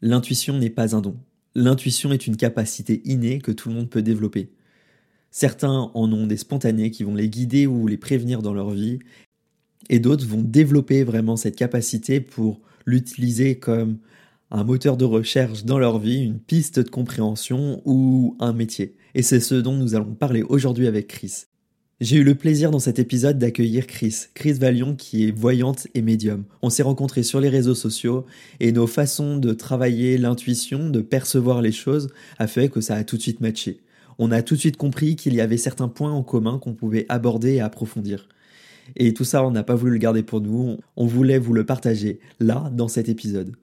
L'intuition n'est pas un don. L'intuition est une capacité innée que tout le monde peut développer. Certains en ont des spontanés qui vont les guider ou les prévenir dans leur vie, et d'autres vont développer vraiment cette capacité pour l'utiliser comme un moteur de recherche dans leur vie, une piste de compréhension ou un métier. Et c'est ce dont nous allons parler aujourd'hui avec Chris. J'ai eu le plaisir dans cet épisode d'accueillir Chris, Chris Valion qui est voyante et médium. On s'est rencontrés sur les réseaux sociaux et nos façons de travailler l'intuition, de percevoir les choses a fait que ça a tout de suite matché. On a tout de suite compris qu'il y avait certains points en commun qu'on pouvait aborder et approfondir. Et tout ça, on n'a pas voulu le garder pour nous, on voulait vous le partager là, dans cet épisode.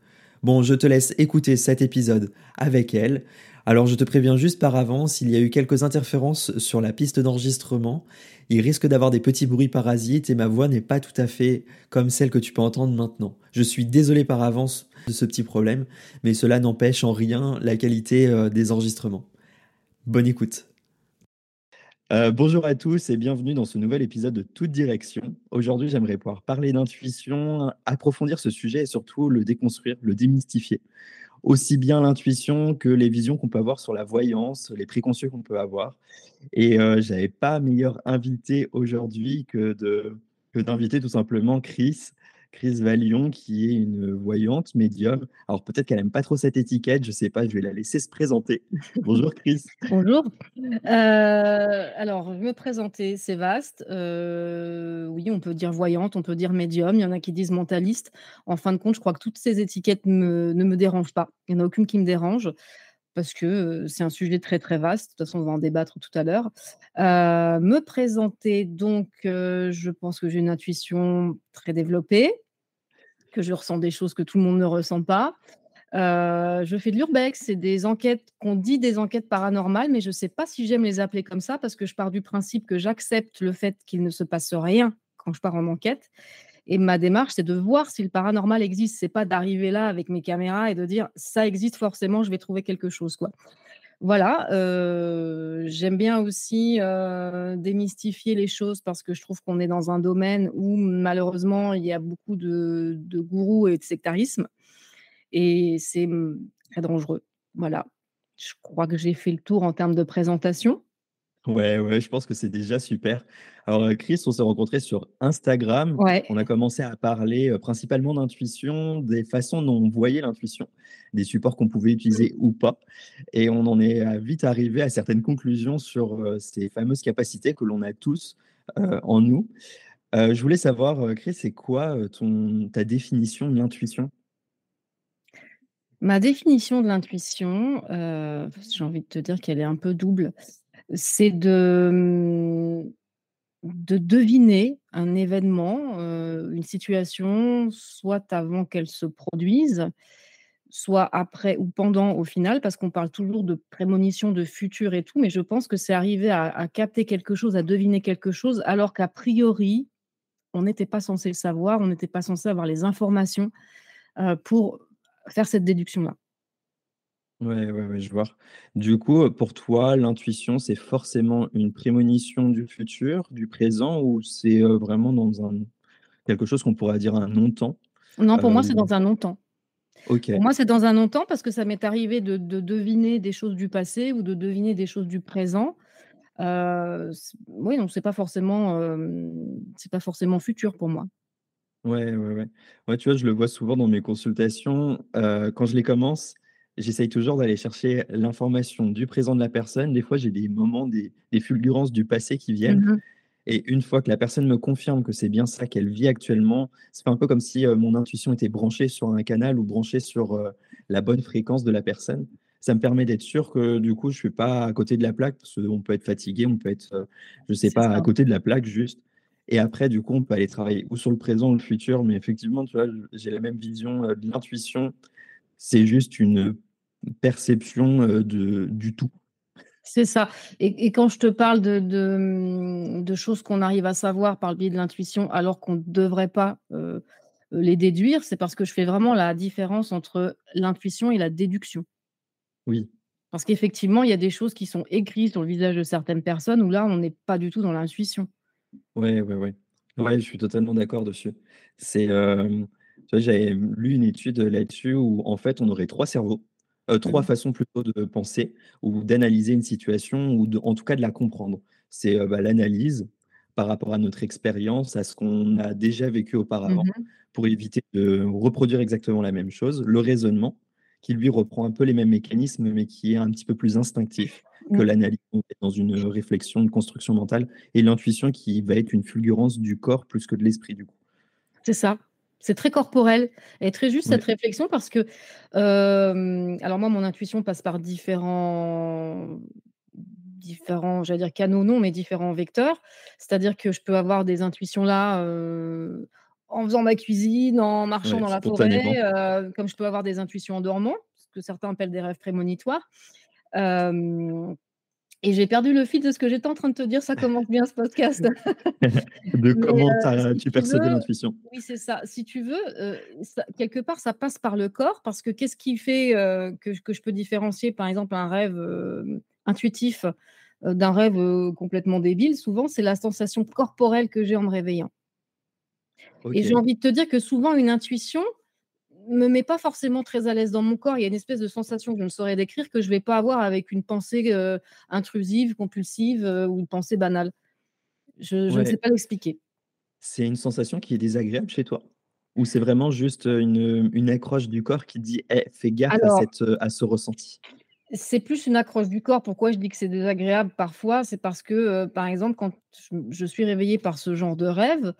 Bon, je te laisse écouter cet épisode avec elle. Alors je te préviens juste par avance, il y a eu quelques interférences sur la piste d'enregistrement. Il risque d'avoir des petits bruits parasites et ma voix n'est pas tout à fait comme celle que tu peux entendre maintenant. Je suis désolé par avance de ce petit problème, mais cela n'empêche en rien la qualité euh, des enregistrements. Bonne écoute. Euh, bonjour à tous et bienvenue dans ce nouvel épisode de Toute Direction. Aujourd'hui, j'aimerais pouvoir parler d'intuition, approfondir ce sujet et surtout le déconstruire, le démystifier aussi bien l'intuition que les visions qu'on peut avoir sur la voyance, les préconçus qu'on peut avoir. Et euh, je n'avais pas meilleur invité aujourd'hui que d'inviter tout simplement Chris, Chris Valion, qui est une voyante médium. Alors peut-être qu'elle n'aime pas trop cette étiquette, je ne sais pas, je vais la laisser se présenter. Bonjour Chris. Bonjour. Euh, alors, me présenter, c'est vaste. Euh, oui, on peut dire voyante, on peut dire médium, il y en a qui disent mentaliste. En fin de compte, je crois que toutes ces étiquettes ne me dérangent pas. Il n'y en a aucune qui me dérange parce que c'est un sujet très très vaste. De toute façon, on va en débattre tout à l'heure. me présenter, donc, je pense que j'ai une intuition très développée que je ressens des choses que tout le monde ne ressent pas. je fais de l'urbex, c'est des enquêtes qu'on dit des enquêtes paranormales, mais je ne sais pas si j'aime les appeler comme ça parce que je pars du principe que j'accepte le fait qu'il ne se passe rien quand je pars en enquête. Et ma démarche, c'est de voir si le paranormal existe. C'est pas d'arriver là avec mes caméras et de dire ça existe forcément, je vais trouver quelque chose. Quoi. Voilà, j'aime bien aussi démystifier les choses parce que je trouve qu'on est dans un domaine où malheureusement il y a beaucoup de, gourous et de sectarisme et c'est mmh, très dangereux. Voilà, je crois que j'ai fait le tour en termes de présentation. Ouais, ouais, je pense que c'est déjà super. Alors, Chris, on s'est rencontrés sur Instagram. On a commencé à parler principalement d'intuition, des façons dont on voyait l'intuition, des supports qu'on pouvait utiliser ou pas. Et on en est vite arrivé à certaines conclusions sur ces fameuses capacités que l'on a tous en nous. je voulais savoir, Chris, c'est quoi ton, ta définition de l'intuition? Ma définition de l'intuition, j'ai envie de te dire qu'elle est un peu double c'est de, mmh, de deviner un événement, une situation, soit avant qu'elle se produise, soit après ou pendant au final, parce qu'on parle toujours de prémonition, de futur et tout, mais je pense que c'est arriver à, capter quelque chose, à deviner quelque chose, alors qu'a priori, on n'était pas censé le savoir, on n'était pas censé avoir les informations pour faire cette déduction-là. Ouais, ouais, ouais, je vois. Du coup, pour toi, l'intuition, c'est forcément une prémonition du futur, du présent ou c'est, vraiment dans un quelque chose qu'on pourrait dire un non-temps? Non, pour moi, c'est dans un non-temps. Pour moi, c'est dans un non-temps parce que ça m'est arrivé de deviner des choses du passé ou de deviner des choses du présent. oui, donc c'est pas forcément, c'est pas forcément futur pour moi. Ouais, ouais, ouais. Ouais, tu vois, je le vois souvent dans mes consultations, quand je les commence J'essaye toujours d'aller chercher l'information du présent de la personne. Des fois, j'ai des moments, des, fulgurances du passé qui viennent. Mmh Et une fois que la personne me confirme que c'est bien ça qu'elle vit actuellement, c'est un peu comme si euh, mon intuition était branchée sur un canal ou branchée sur euh, la bonne fréquence de la personne. Ça me permet d'être sûr que du coup, je ne suis pas à côté de la plaque, parce qu'on peut être fatigué, on peut être, euh, je ne sais pas, à côté de la plaque juste. Et après, du coup, on peut aller travailler ou sur le présent ou le futur. Mais effectivement, tu vois, j'ai la même vision de l'intuition. C'est juste une perception de, du tout. C'est ça. Et, quand je te parle de, de, choses qu'on arrive à savoir par le biais de l'intuition, alors qu'on ne devrait pas les déduire, c'est parce que je fais vraiment la différence entre l'intuition et la déduction. Oui. Parce qu'effectivement, il y a des choses qui sont écrites sur le visage de certaines personnes où là, on n'est pas du tout dans l'intuition. Oui, oui, oui. Ouais, je suis totalement d'accord dessus. C'est vois, j'avais lu une étude là-dessus où en fait, on aurait 3 cerveaux, heu, Mmh 3 mh. façons plutôt de penser ou d'analyser une situation ou de en tout cas de la comprendre. C'est, heu, bah, l'analyse par rapport à notre expérience, à ce qu'on a déjà vécu Mmh auparavant pour éviter de reproduire exactement la même chose. Le raisonnement qui lui reprend un peu les mêmes mécanismes, mais qui est un petit peu plus instinctif que Mmh. l'analyse dans une, réflexion, une construction mentale et l'intuition qui va être une fulgurance du corps plus que de l'esprit du coup. C'est ça, c'est très corporel et très juste cette réflexion parce que, hem, alors moi mon intuition passe par différents différents, j'allais dire canaux non, mais différents vecteurs. C'est-à-dire que je peux avoir des intuitions là, heu, en faisant ma cuisine, en marchant dans la forêt, heu, comme je peux avoir des intuitions en dormant, ce que certains appellent des rêves prémonitoires. Et j'ai perdu le fil de ce que j'étais en train de te dire, ça commence bien ce podcast. De comment as si tu percevais l'intuition? oui c'est ça, si tu veux, ça quelque part ça passe par le corps parce que qu'est-ce qui fait, heu, que que je peux différencier par exemple un rêve, hem, intuitif, d'un rêve, complètement débile? Souvent, c'est la sensation corporelle que j'ai en me réveillant. Et j'ai envie de te dire que souvent une intuition me met pas forcément très à l'aise dans mon corps. Il y a une espèce de sensation que je ne saurais décrire, que je vais pas avoir avec une pensée, heu, intrusive, compulsive, heu, ou une pensée banale. Je je ne sais pas l'expliquer. C'est une sensation qui est désagréable chez toi? Ou c'est vraiment juste, heu, une, accroche du corps qui dit: «Eh, fais gaffe à cette, à ce ressenti»? c'est plus une accroche du corps. Pourquoi je dis que c'est désagréable parfois? C'est parce que, par exemple, quand je je suis réveillée par ce genre de rêve,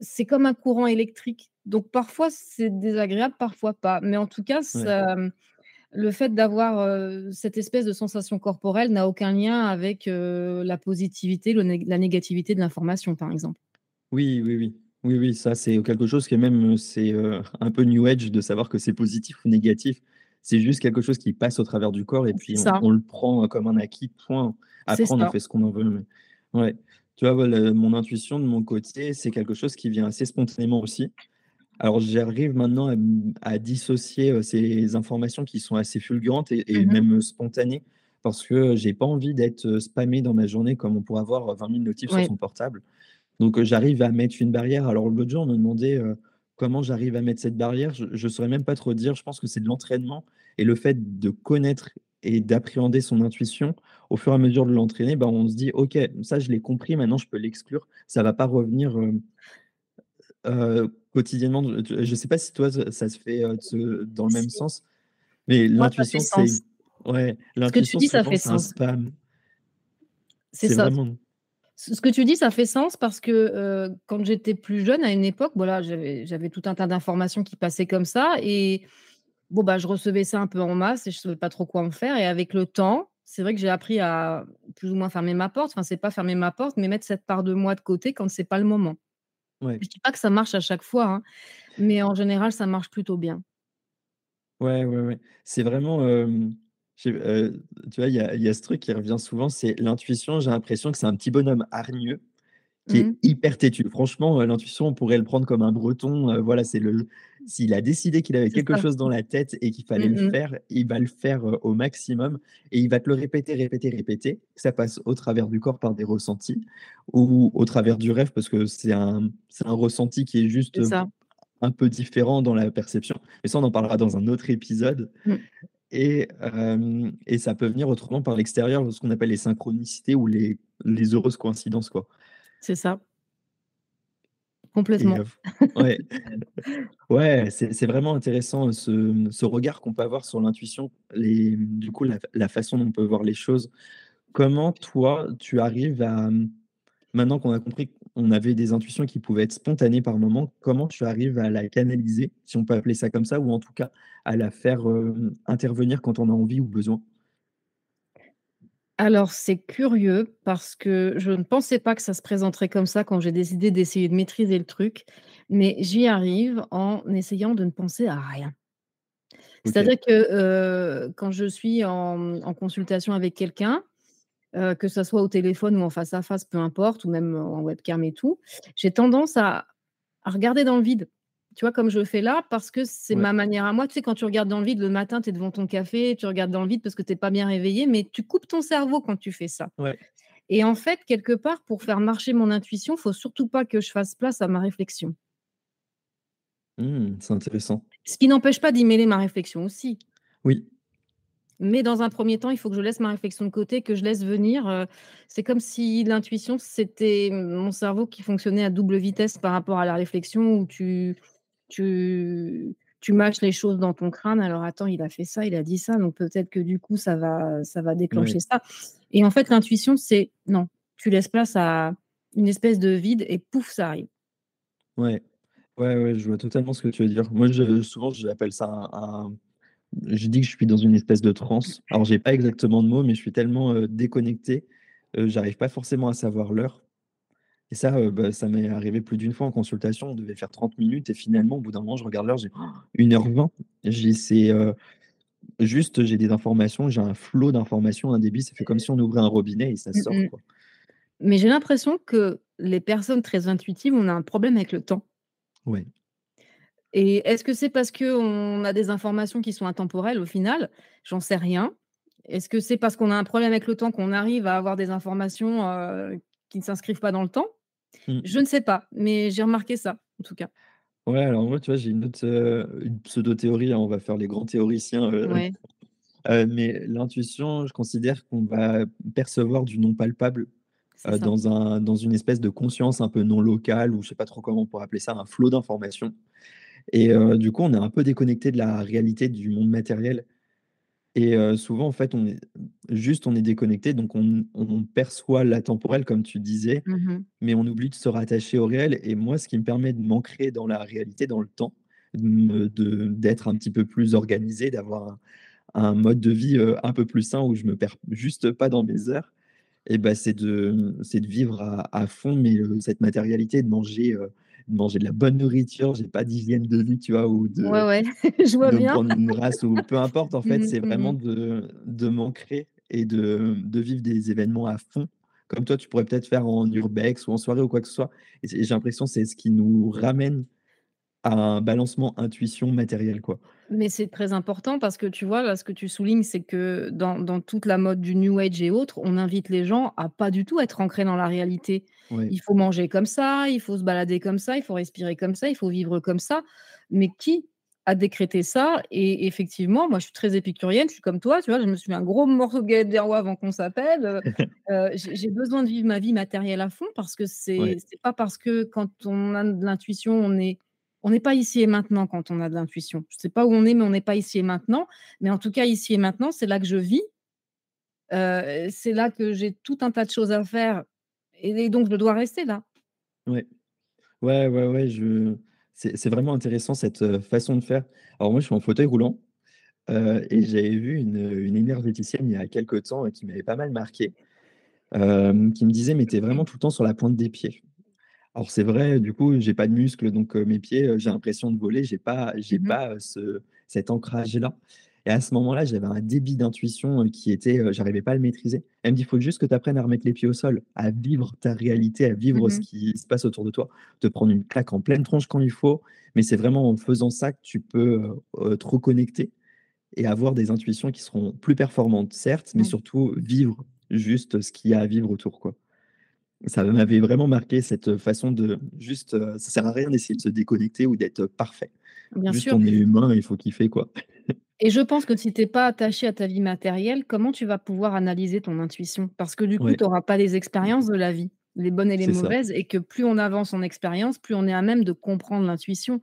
c'est comme un courant électrique. Donc parfois c'est désagréable, parfois pas. Mais en tout cas, ça, le fait d'avoir, cette espèce de sensation corporelle n'a aucun lien avec, la positivité, le la négativité de l'information, par exemple. Oui, oui, oui. Oui, oui, ça, c'est quelque chose qui est même, c'est, un peu new age de savoir que c'est positif ou négatif. C'est juste quelque chose qui passe au travers du corps et puis on le prend comme un acquis, point. Après, on ça. fait ce qu'on en veut, mais ouais. Tu vois, mon intuition de mon côté, c'est quelque chose qui vient assez spontanément aussi. Alors j'arrive maintenant à dissocier, heu, ces informations qui sont assez fulgurantes et et Mmh mh. même spontanées parce que j'ai pas envie d'être, heu, spammé dans ma journée comme on pourrait avoir 20 000 notifs sur son portable. Donc, j'arrive à mettre une barrière. Alors l'autre jour, on me demandait, heu, comment j'arrive à mettre cette barrière. Je je saurais même pas trop dire. Je pense que c'est de l'entraînement et le fait de connaître et d'appréhender son intuition, au fur et à mesure de l'entraîner, bah, on se dit: «OK, ça je l'ai compris, maintenant je peux l'exclure. Ça va pas revenir, hem, heu, quotidiennement». Je sais pas si toi ça se fait, ce dans le même sens, mais l'intuition, c'est ouais, Ce que tu dis, ça fait sens. C'est ça. vraiment Ce que tu dis, ça fait sens parce que, quand j'étais plus jeune, à une époque, voilà, j'avais j'avais tout un tas d'informations qui passaient comme ça et bon, bah, je recevais ça un peu en masse et je savais pas trop quoi en faire et avec le temps, c'est vrai que j'ai appris à plus ou moins fermer ma porte. Enfin, c'est pas fermer ma porte, mais mettre cette part de moi de côté quand c'est pas le moment. Ouais. Je dis pas que ça marche à chaque fois, hein, mais en général, ça marche plutôt bien. Ouais, ouais, ouais. C'est vraiment, tu vois, il y a il y a ce truc qui revient souvent, c'est l'intuition, j'ai l'impression que c'est un petit bonhomme hargneux qui Mmh. est hyper têtu. Franchement, heu, l'intuition, on pourrait le prendre comme un breton, voilà, c'est le s'il a décidé qu'il avait quelque ça. chose dans la tête et qu'il fallait Mmh le mh. faire, il va le faire, au maximum et il va te le répéter, répéter, répéter. Ça passe au travers du corps par des ressentis ou au travers du rêve parce que c'est un un ressenti qui est juste, un peu différent dans la perception. Mais ça, on en parlera dans un autre épisode Mmh. et et ça peut venir autrement par l'extérieur, ce qu'on appelle les synchronicités ou les les heureuses coïncidences, quoi. C'est ça. Complètement. ouais. Ouais, c'est vraiment intéressant ce, mmh, ce regard qu'on peut avoir sur l'intuition, du coup, la la façon dont on peut voir les choses. Comment toi, tu arrives à, maintenant qu'on a compris qu'on avait des intuitions qui pouvaient être spontanées par moment, comment tu arrives à la canaliser, si on peut appeler ça comme ça, ou en tout cas à la faire, hem, intervenir quand on a envie ou besoin? Alors c'est curieux parce que je ne pensais pas que ça se présenterait comme ça quand j'ai décidé d'essayer de maîtriser le truc, mais j'y arrive en essayant de ne penser à rien. C'est-à-dire que, quand je suis en, en consultation avec quelqu'un, que ça soit au téléphone ou en face à face, peu importe, ou même en webcam et tout, j'ai tendance à à regarder dans le vide. Tu vois, comme je fais là, parce que c'est Ouais. ma manière à moi. Tu sais, quand tu regardes dans le vide le matin, tu es devant ton café, tu regardes dans le vide parce que tu es pas bien réveillé, mais tu coupes ton cerveau quand tu fais ça. Ouais. Et en fait, quelque part, pour faire marcher mon intuition, faut surtout pas que je fasse place à ma réflexion. Mmh, c'est intéressant. Ce qui n'empêche pas d'y mêler ma réflexion aussi. Oui. Mais dans un 1er temps, il faut que je laisse ma réflexion de côté, que je laisse venir, heu, c'est comme si l'intuition, c'était mon cerveau qui fonctionnait à double vitesse par rapport à la réflexion où tu tu tu mâches les choses dans ton crâne. Alors attends, il a fait ça, il a dit ça, donc peut-être que du coup ça va ça va déclencher ça et en fait, l'intuition, c'est non, tu laisses place à une espèce de vide et pouf, ça arrive. Ouais. Ouais, ouais, je vois totalement ce que tu veux dire. Moi, je souvent, j'appelle ça un un je dis que je suis dans une espèce de transe. Alors, j'ai pas exactement de mots, mais je suis tellement, heu, déconnecté, heu, j'arrive pas forcément à savoir l'heure et ça, bah, ça m'est arrivé plus d'une fois en consultation. On devait faire 30 minutes et finalement, au bout d'un moment, je regarde l'heure, j'ai 1:20. J'ai c'est, juste, j'ai des informations, j'ai un flot d'informations, un débit, ça fait comme si on ouvrait un robinet et ça Mmh sort, quoi. Mais j'ai l'impression que les personnes très intuitives, on a un problème avec le temps. Ouais. Et est-ce que c'est parce qu'on a des informations qui sont intemporelles au final? J'en sais rien. Est-ce que c'est parce qu'on a un problème avec le temps qu'on arrive à avoir des informations, qui ne s'inscrivent pas dans le temps? Mmh. Je ne sais pas, mais j'ai remarqué ça, en tout cas. Ouais, alors moi, tu vois, j'ai une autre, une pseudo-théorie, hein, on va faire les grands théoriciens, Ouais. heu, mais l'intuition, je considère qu'on va percevoir du non palpable, dans un dans une espèce de conscience un peu non locale ou je sais pas trop comment on pourrait appeler ça, un flot d'informations et du coup, on est un peu déconnecté de la réalité du monde matériel et souvent, en fait, on est juste, on est déconnecté, donc on on perçoit l'intemporel, comme tu disais, Mmh mh. mais on oublie de se rattacher au réel et moi, ce qui me permet de m'ancrer dans la réalité, dans le temps, d'être un petit peu plus organisé, d'avoir un un mode de vie, un peu plus sain où je me perds juste pas dans mes heures et bah, c'est de de vivre à à fond, mais cette matérialité, de manger, de manger de la bonne nourriture. J'ai pas d'hygiène de vie, tu vois? Ou Ouais, de ouais, je vois de me bien. prendre une race ou peu importe, en fait, Mmh mh. c'est Mmh vraiment de de m'ancrer et de de vivre des événements à fond, comme toi, tu pourrais peut-être faire en urbex ou en soirée ou quoi que ce soit et j'ai l'impression, c'est ce qui nous ramène à un balancement intuition matériel, quoi. Mais c'est très important parce que tu vois, là, ce que tu soulignes, c'est que dans dans toute la mode du new age et autres, on invite les gens à pas du tout être ancrés dans la réalité. Il faut manger comme ça, il faut se balader comme ça, il faut respirer comme ça, il faut vivre comme ça. Mais qui a décrété ça? Et effectivement, moi, je suis très épicurienne, je suis comme toi, tu vois? Je me suis mis un gros morceau de galette des rois avant qu'on s'appelle, heu heu, j'ai besoin de vivre ma vie matérielle à fond parce que c'est c'est pas parce que quand on a de l'intuition, on est on n'est pas ici et maintenant quand on a de l'intuition. Je sais pas où on est, mais on n'est pas ici et maintenant. Mais en tout cas, ici et maintenant, c'est là que je vis. Heu, c'est là que j'ai tout un tas de choses à faire et donc je dois rester là. Ouais. Ouais, ouais, ouais, je c'est vraiment intéressant cette, heu, façon de faire. Alors moi, je suis en fauteuil roulant, heu et j'avais vu une, énergéticienne il y a quelque temps qui m'avait pas mal marqué, qui me disait: «Mais tu es vraiment tout le temps sur la pointe des pieds». Alors c'est vrai, du coup, j'ai pas de muscles, donc mes pieds, j'ai l'impression de voler, j'ai pas j'ai Mmh mh. pas, ce cet ancrage-là et à ce moment-là, j'avais un débit d'intuition, qui était, j'arrivais pas à le maîtriser. Elle me dit: «Il faut juste que tu apprennes à remettre les pieds au sol, à vivre ta réalité, à Mmh vivre ce qui se passe autour de toi, te prendre une claque en pleine tronche quand il faut, mais c'est vraiment en faisant ça que tu peux, te reconnecter et avoir des intuitions qui seront plus performantes, certes, mais surtout vivre juste ce qu'il y a à vivre autour, quoi». Ça m'avait vraiment marqué cette façon de juste, heu, ça sert à rien d'essayer de se déconnecter ou d'être parfait. Bien Juste, sûr. on est humain, il faut kiffer, quoi. Et je pense que si tu es pas attaché à ta vie matérielle, comment tu vas pouvoir analyser ton intuition? Parce que du coup, Ouais. tu auras pas les expériences de la vie, les bonnes et les ça. mauvaises et que plus on avance en expérience, plus on est à même de comprendre l'intuition.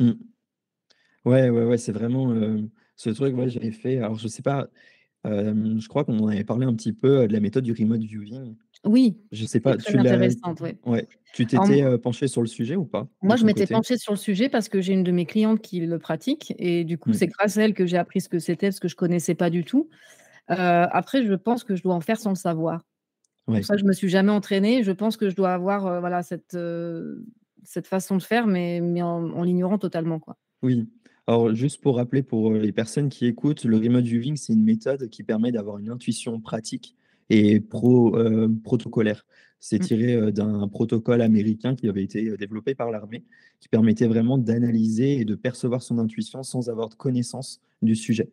Mmh. Ouais, ouais, ouais, c'est vraiment, ce truc, ouais, j'avais fait alors je sais pas, je crois qu'on en avait parlé un petit peu, de la méthode du remote viewing. Oui, Je sais pas, très tu l'as intéressante, ouais. ouais, tu t'étais, heu, penché sur le sujet ou pas, moi, je m'étais penchée sur le sujet parce que j'ai une de mes clientes qui le pratique et du coup, c'est Mmh. grâce à elle que j'ai appris ce que c'était, parce que je connaissais pas du tout. Heu, après, je pense que je dois en faire sans le savoir. Pour Ouais. ça, je me suis jamais entraînée. Je pense que je dois avoir, heu, voilà, cette, cette façon de faire, mais mais en en l'ignorant totalement, quoi. Oui. Alors juste pour rappeler pour, les personnes qui écoutent, le remote viewing, c'est une méthode qui permet d'avoir une intuition pratique et pro heu, protocolaire. C'est Mmh. tiré, heu, d'un protocole américain qui avait été, heu, développé par l'armée, qui permettait vraiment d'analyser et de percevoir son intuition sans avoir de connaissance du sujet.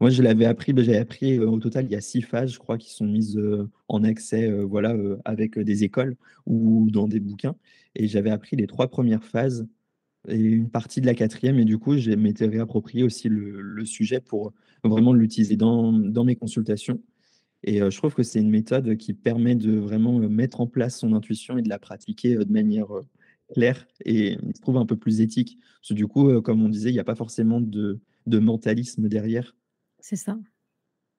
Moi, je l'avais appris, beh, j'avais appris, au total, il y a 6 phases, je crois, qui sont mises, en accès, voilà, avec, des écoles ou dans des bouquins et j'avais appris les 3 premières phases et une partie de la 4e et du coup, je m'étais réapproprié aussi le le sujet pour vraiment l'utiliser dans dans mes consultations et heu, je trouve que c'est une méthode qui permet de vraiment, heu, mettre en place son intuition et de la pratiquer, heu, de manière, claire et je trouve un peu plus éthique. Parce que du coup, comme on disait, il y a pas forcément de de mentalisme derrière C'est ça.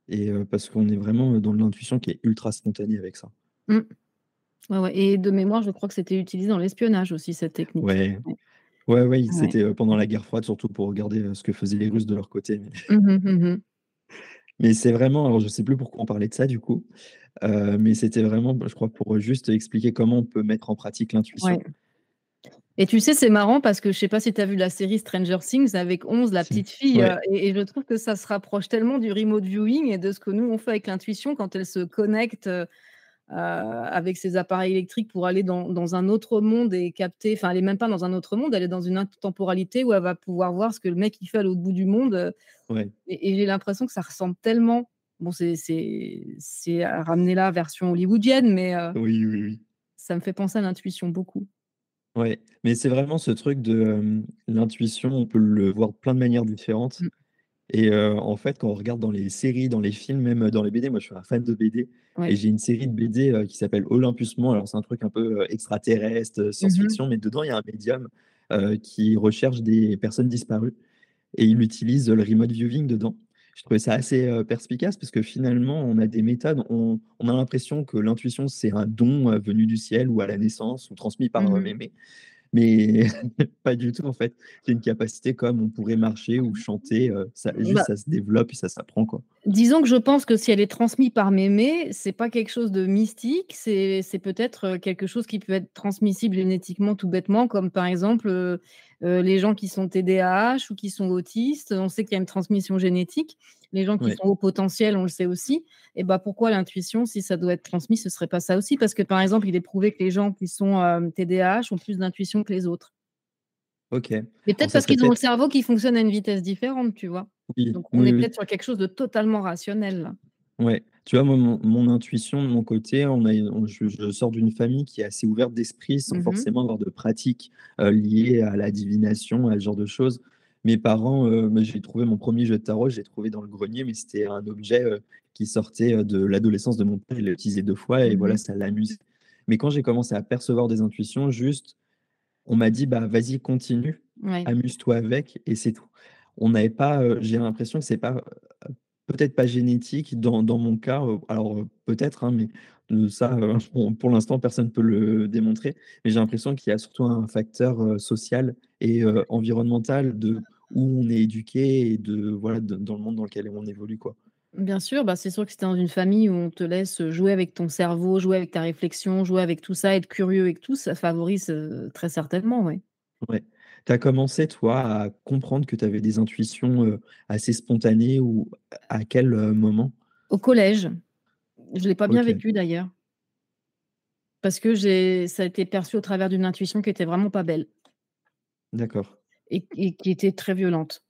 et parce qu'on est vraiment, dans l'intuition qui est ultra spontanée avec ça. Mmh. Ouais, ouais et de mémoire, je crois que c'était utilisé dans l'espionnage aussi cette technique. Ouais. Ouais. Ouais, c'était, pendant la guerre froide, surtout pour regarder, ce que faisaient les Russes de leur côté, mais Mmh mh, mmh mh. Mais c'est vraiment alors je sais plus pourquoi on parlait de ça du coup, heu, mais c'était vraiment, je crois pour, heu, juste expliquer comment on peut mettre en pratique Ouais. l'intuition. Et tu sais, c'est marrant parce que je sais pas si tu as vu la série Stranger Things avec 11, la petite fille, Ouais. et et je trouve que ça se rapproche tellement du remote viewing et de ce que nous on fait avec l'intuition quand elle se connecte, avec ses appareils électriques pour aller dans dans un autre monde et capter enfin, elle est même pas dans un autre monde, elle est dans une intemporalité où elle va pouvoir voir ce que le mec il fait à l'autre bout du monde, heu Ouais. et et j'ai l'impression que ça ressemble tellement bon, c'est à ramener la version hollywoodienne, mais Oui, oui, oui. ça me fait penser à l'intuition beaucoup. Ouais, mais c'est vraiment ce truc de, l'intuition, on peut le voir de plein de manières différentes Mmh. Et en fait, quand on regarde dans les séries, dans les films, même, dans les BD, moi je suis un fan de BD et j'ai une série de BD, qui s'appelle Olympus Mons. Alors c'est un truc un peu, extraterrestre, Mmh mh. science-fiction, mais dedans il y a un médium, qui recherche des personnes disparues et il utilise, le remote viewing dedans. Je trouvais ça assez, perspicace parce que finalement, on a des méthodes, on on a l'impression que l'intuition, c'est un don, venu du ciel ou à la naissance ou transmis par, Mmh heu, mh. mémé, mais pas du tout en fait. C'est une capacité comme on pourrait marcher ou chanter, heu, ça juste Bah ça se développe et ça s'apprend, quoi. disons que je pense que si elle est transmis par mémé, c'est pas quelque chose de mystique, c'est c'est peut-être, quelque chose qui peut être transmissible génétiquement tout bêtement comme par exemple, les gens qui sont TDAH ou qui sont autistes, on sait qu'il y a une transmission génétique. Les gens qui Ouais. sont hauts potentiels, on le sait aussi et bah, pourquoi l'intuition, si ça doit être transmis, ce serait pas ça aussi? Parce que par exemple, il est prouvé que les gens qui sont, TDAH ont plus d'intuition que les autres. OK. Mais peut-être parce qu'ils ont le cerveau qui fonctionne à une vitesse différente, tu vois? Oui, Donc on oui, est oui. peut-être sur quelque chose de totalement rationnel là. Ouais. Tu vois, moi, mon mon intuition de mon côté, on a je je sors d'une famille qui est assez ouverte d'esprit sans Mmh mh. forcément avoir de pratique, heu, liée à la divination, à ce genre de choses. Mes parents, moi j'ai trouvé mon 1er jeu de tarot, je l'ai trouvé dans le grenier, mais c'était un objet, heu, qui sortait, heu, de l'adolescence de mon père. Il l'a utilisé 2 fois et Mmh voilà, ça l'amusait. Mais quand j'ai commencé à percevoir des intuitions, juste, on m'a dit: «Bah, vas-y, continue, Ouais. amuse-toi avec» et c'est tout. On n'avait pas, j'ai l'impression que c'est pas, peut-être pas génétique dans dans mon cas, alors, peut-être, hein, mais ça, pour l'instant, personne peut le démontrer. Mais j'ai l'impression qu'il y a surtout un facteur, social et environnemental de où on est éduqué et de voilà, de dans le monde dans lequel on évolue, quoi. Bien sûr, bah, c'est sûr que si tu dans une famille où on te laisse, jouer avec ton cerveau, jouer avec ta réflexion, jouer avec tout ça, être curieux avec tout, ça favorise, très certainement, ouais. Ouais. Tu as commencé, toi, à comprendre que tu avais des intuitions, assez spontanées ou à quel, moment? Au collège, je l'ai pas bien vécu d'ailleurs. Parce que j'ai ça a été perçu au travers d'une intuition qui était vraiment pas belle. D'accord. Et et qui était très violente.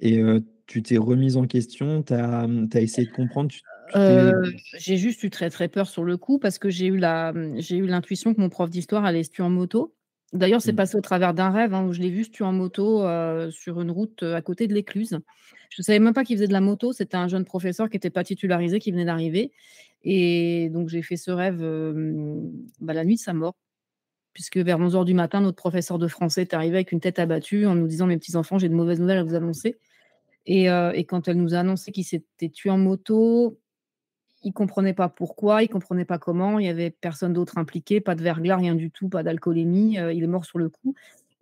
Et tu t'es remise en question, tu as, mmh, as essayé de comprendre, tu tu j'ai juste eu très, très peur sur le coup parce que j'ai eu la, mmh, j'ai eu l'intuition que mon prof d'histoire allait se tuer en moto. D'ailleurs, c'est Mmh. passé au travers d'un rêve, hein, où je l'ai vu se tuer en moto, sur une route, à côté de l'écluse. Je savais même pas qu'il faisait de la moto, c'était un jeune professeur qui était pas titularisé, qui venait d'arriver et donc j'ai fait ce rêve, bah, la nuit de sa mort. Puisque vers 11:00 du matin, notre professeur de français est arrivé avec une tête abattue en nous disant: «Mes petits enfants, j'ai de mauvaises nouvelles à vous annoncer» et heu et quand elle nous a annoncé qu'il s'était tué en moto, il comprenait pas pourquoi, il comprenait pas comment, il y avait personne d'autre impliqué, pas de verglas, rien du tout, pas d'alcoolémie, heu, il est mort sur le coup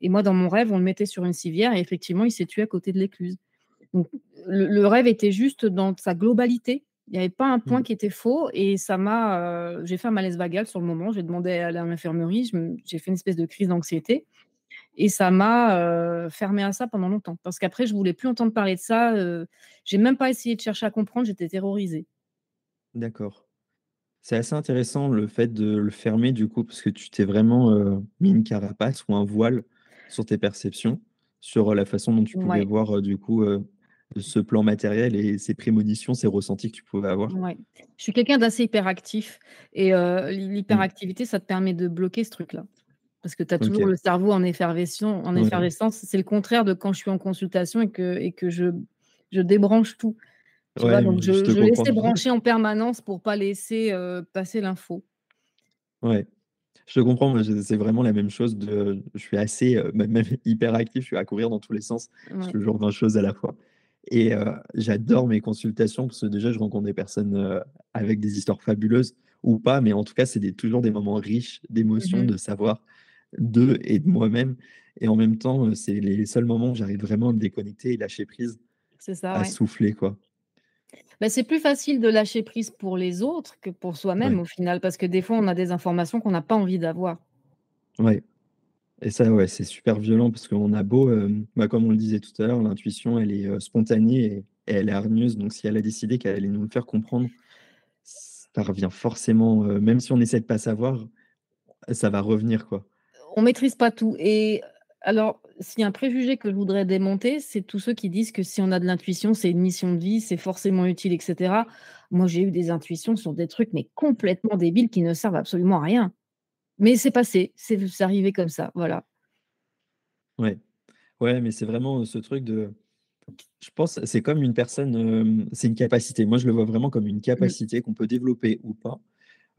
et moi, dans mon rêve, on le mettait sur une civière et effectivement, il s'est tué à côté de l'écluse. Donc le rêve était juste dans sa globalité. Il y avait pas un point Mmh. qui était faux et ça m'a, heu j'ai fait un malaise vagal sur le moment, j'ai demandé à aller à l'infirmerie, j'ai fait une espèce de crise d'anxiété et ça m'a, heu, fermée à ça pendant longtemps. Parce qu'après, je voulais plus entendre parler de ça, heu, j'ai même pas essayé de chercher à comprendre, j'étais terrorisée. D'accord. C'est assez intéressant le fait de le fermer du coup, parce que tu t'es vraiment, heu, mis une carapace ou un voile sur tes perceptions, sur, la façon dont tu pouvais Ouais. voir, du coup, ce plan matériel et ces prémonitions, ces ressentis que tu pouvais avoir. Ouais. Je suis quelqu'un d'assez hyperactif et heu, l'hy Mmh. l'hyperactivité, ça te permet de bloquer ce truc-là. Parce que tu as toujours le cerveau en effervescence en Ouais. effervescence. C'est le contraire de quand je suis en consultation et que et que je je débranche tout. Tu vois? Ouais, Donc mmh, je je laissais brancher en permanence pour pas laisser, heu, passer l'info. Ouais. Je te comprends, c'est vraiment la même chose de je suis assez, heu, même hyperactif, je suis à courir dans tous les sens. Je fais toujours 20 choses à la fois et j'adore mes consultations parce que déjà je rencontre des personnes, avec des histoires fabuleuses ou pas, mais en tout cas, c'est des toujours des moments riches Mmh d'émotions, de savoir d'eux et de moi-même et en même temps, c'est les seuls moments où j'arrive vraiment à me déconnecter et lâcher prise, C'est ça, à ouais. souffler, quoi. Bah, c'est plus facile de lâcher prise pour les autres que pour soi-même Ouais. au final, parce que des fois, on a des informations qu'on n'a pas envie d'avoir. Ouais. Et ça, ouais, c'est super violent parce qu'on a beau, hem, bah, comme on le disait tout à l'heure, l'intuition, elle est, heu, spontanée et elle est hargneuse, donc si elle a décidé qu'elle allait nous le faire comprendre, ça revient forcément, heu, même si on essaie de pas savoir, ça va revenir, quoi. On maîtrise pas tout et alors, s'il y a un préjugé que je voudrais démonter, c'est tous ceux qui disent que si on a de l'intuition, c'est une mission de vie, c'est forcément utile et cetera. Moi, j'ai eu des intuitions sur des trucs, mais complètement débiles qui ne servent absolument à rien. Mais c'est passé, c'est arrivé comme ça, voilà. Ouais. Ouais, mais c'est vraiment, heu, ce truc de je pense, c'est comme une personne, c'est une capacité. Moi, je le vois vraiment comme une Mmh. capacité qu'on peut développer ou pas.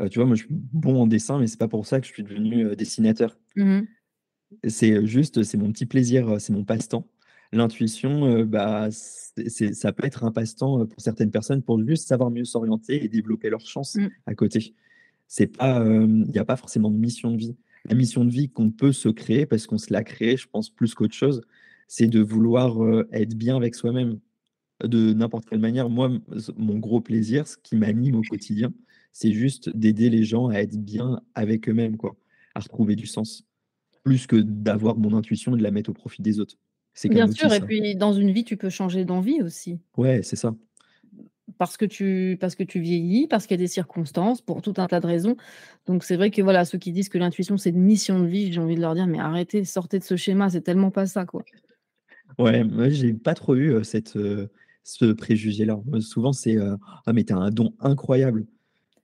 Heu, tu vois, moi, je suis bon en dessin, mais c'est pas pour ça que je suis devenu, heu, dessinateur. Mmh mh. C'est, juste, c'est mon petit plaisir, c'est mon passe-temps. L'intuition, bah, c'est ça peut être un passe-temps, pour certaines personnes pour juste savoir mieux s'orienter et développer leurs chances Mmh. à côté. C'est pas, il y a pas forcément de mission de vie. La mission de vie qu'on peut se créer, parce qu'on se l'a créée, je pense plus qu'autre chose, c'est de vouloir, être bien avec soi-même, de n'importe quelle manière. Moi, mon gros plaisir, ce qui m'anime au quotidien, c'est juste d'aider les gens à être bien avec eux-mêmes, quoi, à retrouver du sens. Plus que d'avoir mon intuition et de la mettre au profit des autres. C'est Bien sûr et puis dans une vie, tu peux changer d'envie aussi. Ouais, c'est ça. Parce que tu parce que tu vieillis, parce qu'il y a des circonstances, pour tout un tas de raisons. Donc c'est vrai que voilà, ceux qui disent que l'intuition, c'est une mission de vie, j'ai envie de leur dire: «Mais arrêtez, sortez de ce schéma, c'est tellement pas ça, quoi». Ouais, moi j'ai pas trop eu, cette, ce préjugé-là. Heu, souvent c'est, «Ah mais tu as un don incroyable».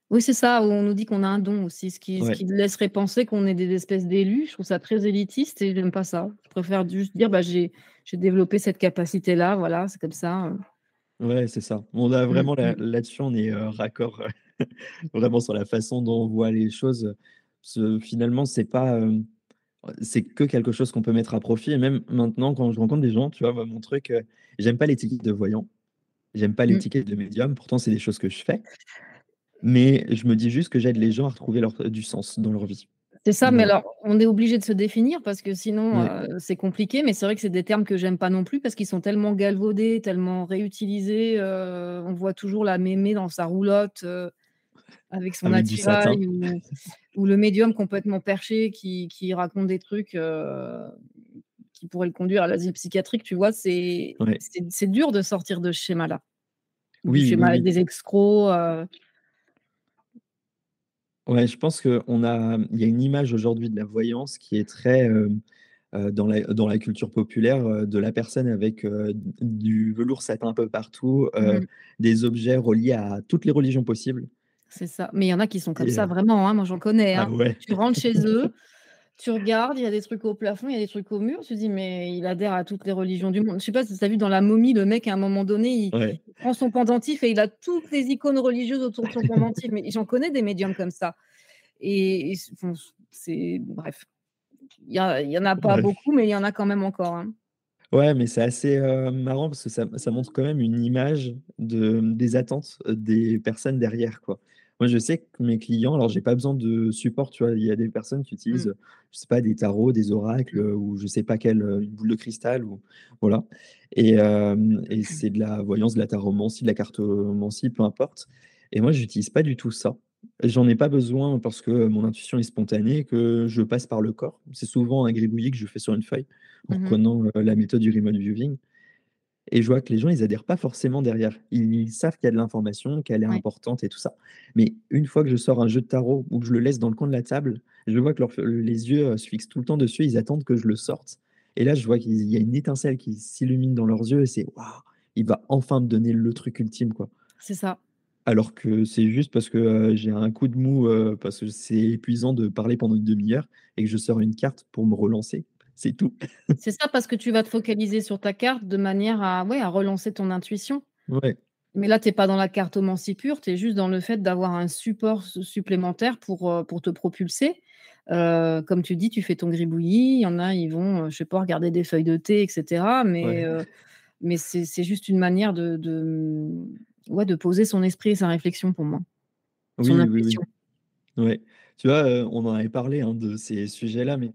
Oui, c'est ça, où on nous dit qu'on a un don aussi, ce qui ce Ouais. qui laisserait penser qu'on est des espèces d'élus. Je trouve ça très élitiste et j'aime pas ça. Je préfère juste dire: «Bah, j'ai j'ai développé cette capacité-là, voilà, c'est comme ça, heu». Ouais, c'est ça. On a Mmh vraiment là mh. là-dessus, on est, raccord, vraiment sur la façon dont on voit les choses. Ce finalement, c'est pas, c'est que quelque chose qu'on peut mettre à profit et même maintenant quand je rencontre des gens, tu vois, moi mon truc, j'aime pas l'étiquette de voyant, j'aime pas Mmh. l'étiquette de médium, pourtant c'est des choses que je fais. Mais je me dis juste que j'aide les gens à retrouver leur du sens dans leur vie. C'est ça, mais alors on est obligé de se définir parce que sinon, Ouais. heu, c'est compliqué. Mais c'est vrai que c'est des termes que j'aime pas non plus parce qu'ils sont tellement galvaudés, tellement réutilisés, heu, on voit toujours la mémé dans sa roulotte, heu, avec son Avec satin. attirail ou ou le médium complètement perché qui qui raconte des trucs, qui pourraient le conduire à l'asile psychiatrique, tu vois? C'est Ouais. dur de sortir de ce schéma-là. Oui, oui, schéma oui. des escrocs, Ouais, je pense qu'on a il y a une image aujourd'hui de la voyance qui est très, hem, heu, dans la dans la culture populaire, heu, de la personne avec, du velours satin un peu partout, Mmh. des objets reliés à toutes les religions possibles C'est ça. Mais il y en a qui sont comme et ça vraiment, hein, moi j'en connais, ah hein. ouais. Tu rentres chez eux, tu regardes, il y a des trucs au plafond, il y a des trucs au mur, tu te dis: «Mais il adhère à toutes les religions du monde». Je sais pas si tu as vu dans La Momie, le mec à un moment donné, il Ouais. il prend son pendentif et il a toutes les icônes religieuses autour de son pendentif. Mais j'en connais des médiums comme ça et c'est bref. Il y a il y en a pas beaucoup, mais il y en a quand même encore, hein. Ouais, mais c'est assez, heu, marrant parce que ça ça montre quand même une image de des attentes, des personnes derrière, quoi. Moi, je sais que mes clients alors j'ai pas besoin de support, tu vois? Il y a des personnes qui utilisent, Mmh. je sais pas, des tarots, des oracles, Mmh. ou je sais pas quelle, heu, une boule de cristal ou voilà et et c'est de la voyance, de la taromancie, de la cartomancie, peu importe et moi, j'utilise pas du tout ça. J'en ai pas besoin parce que mon intuition est spontanée, que je passe par le corps. C'est souvent un gribouillis que je fais sur une feuille en Mmh reprenant, heu, la méthode du remote viewing? Et je vois que les gens, ils adhèrent pas forcément derrière. Ils savent qu'il y a de l'information, qu'elle est Ouais. importante et tout ça. Mais une fois que je sors un jeu de tarot ou que je le laisse dans le coin de la table, je vois que les yeux, heu, se fixent tout le temps dessus, ils attendent que je le sorte et là, je vois qu'il y a une étincelle qui s'illumine dans leurs yeux et c'est: «Waouh, il va enfin me donner le truc ultime, quoi». C'est ça. Alors que c'est juste parce que, heu, j'ai un coup de mou, heu, parce que c'est épuisant de parler pendant une 1/2 heure et que je sors une carte pour me relancer, c'est tout. C'est ça, parce que tu vas te focaliser sur ta carte de manière à ouais, à relancer ton intuition. Ouais. Mais là, tu es pas dans la cartomancie pure, tu es juste dans le fait d'avoir un support su supplémentaire pour, heu, pour te propulser. Heu, comme tu dis, tu fais ton gribouillis, il y en a, ils vont, heu, je sais pas, regarder des feuilles de thé et cetera, mais Ouais. mais c'est juste une manière de de, ouais, de poser son esprit et sa réflexion pour moi. Son Oui, oui, oui. Ouais. Tu vois, on en avait parlé, hein, de ces sujets-là, mais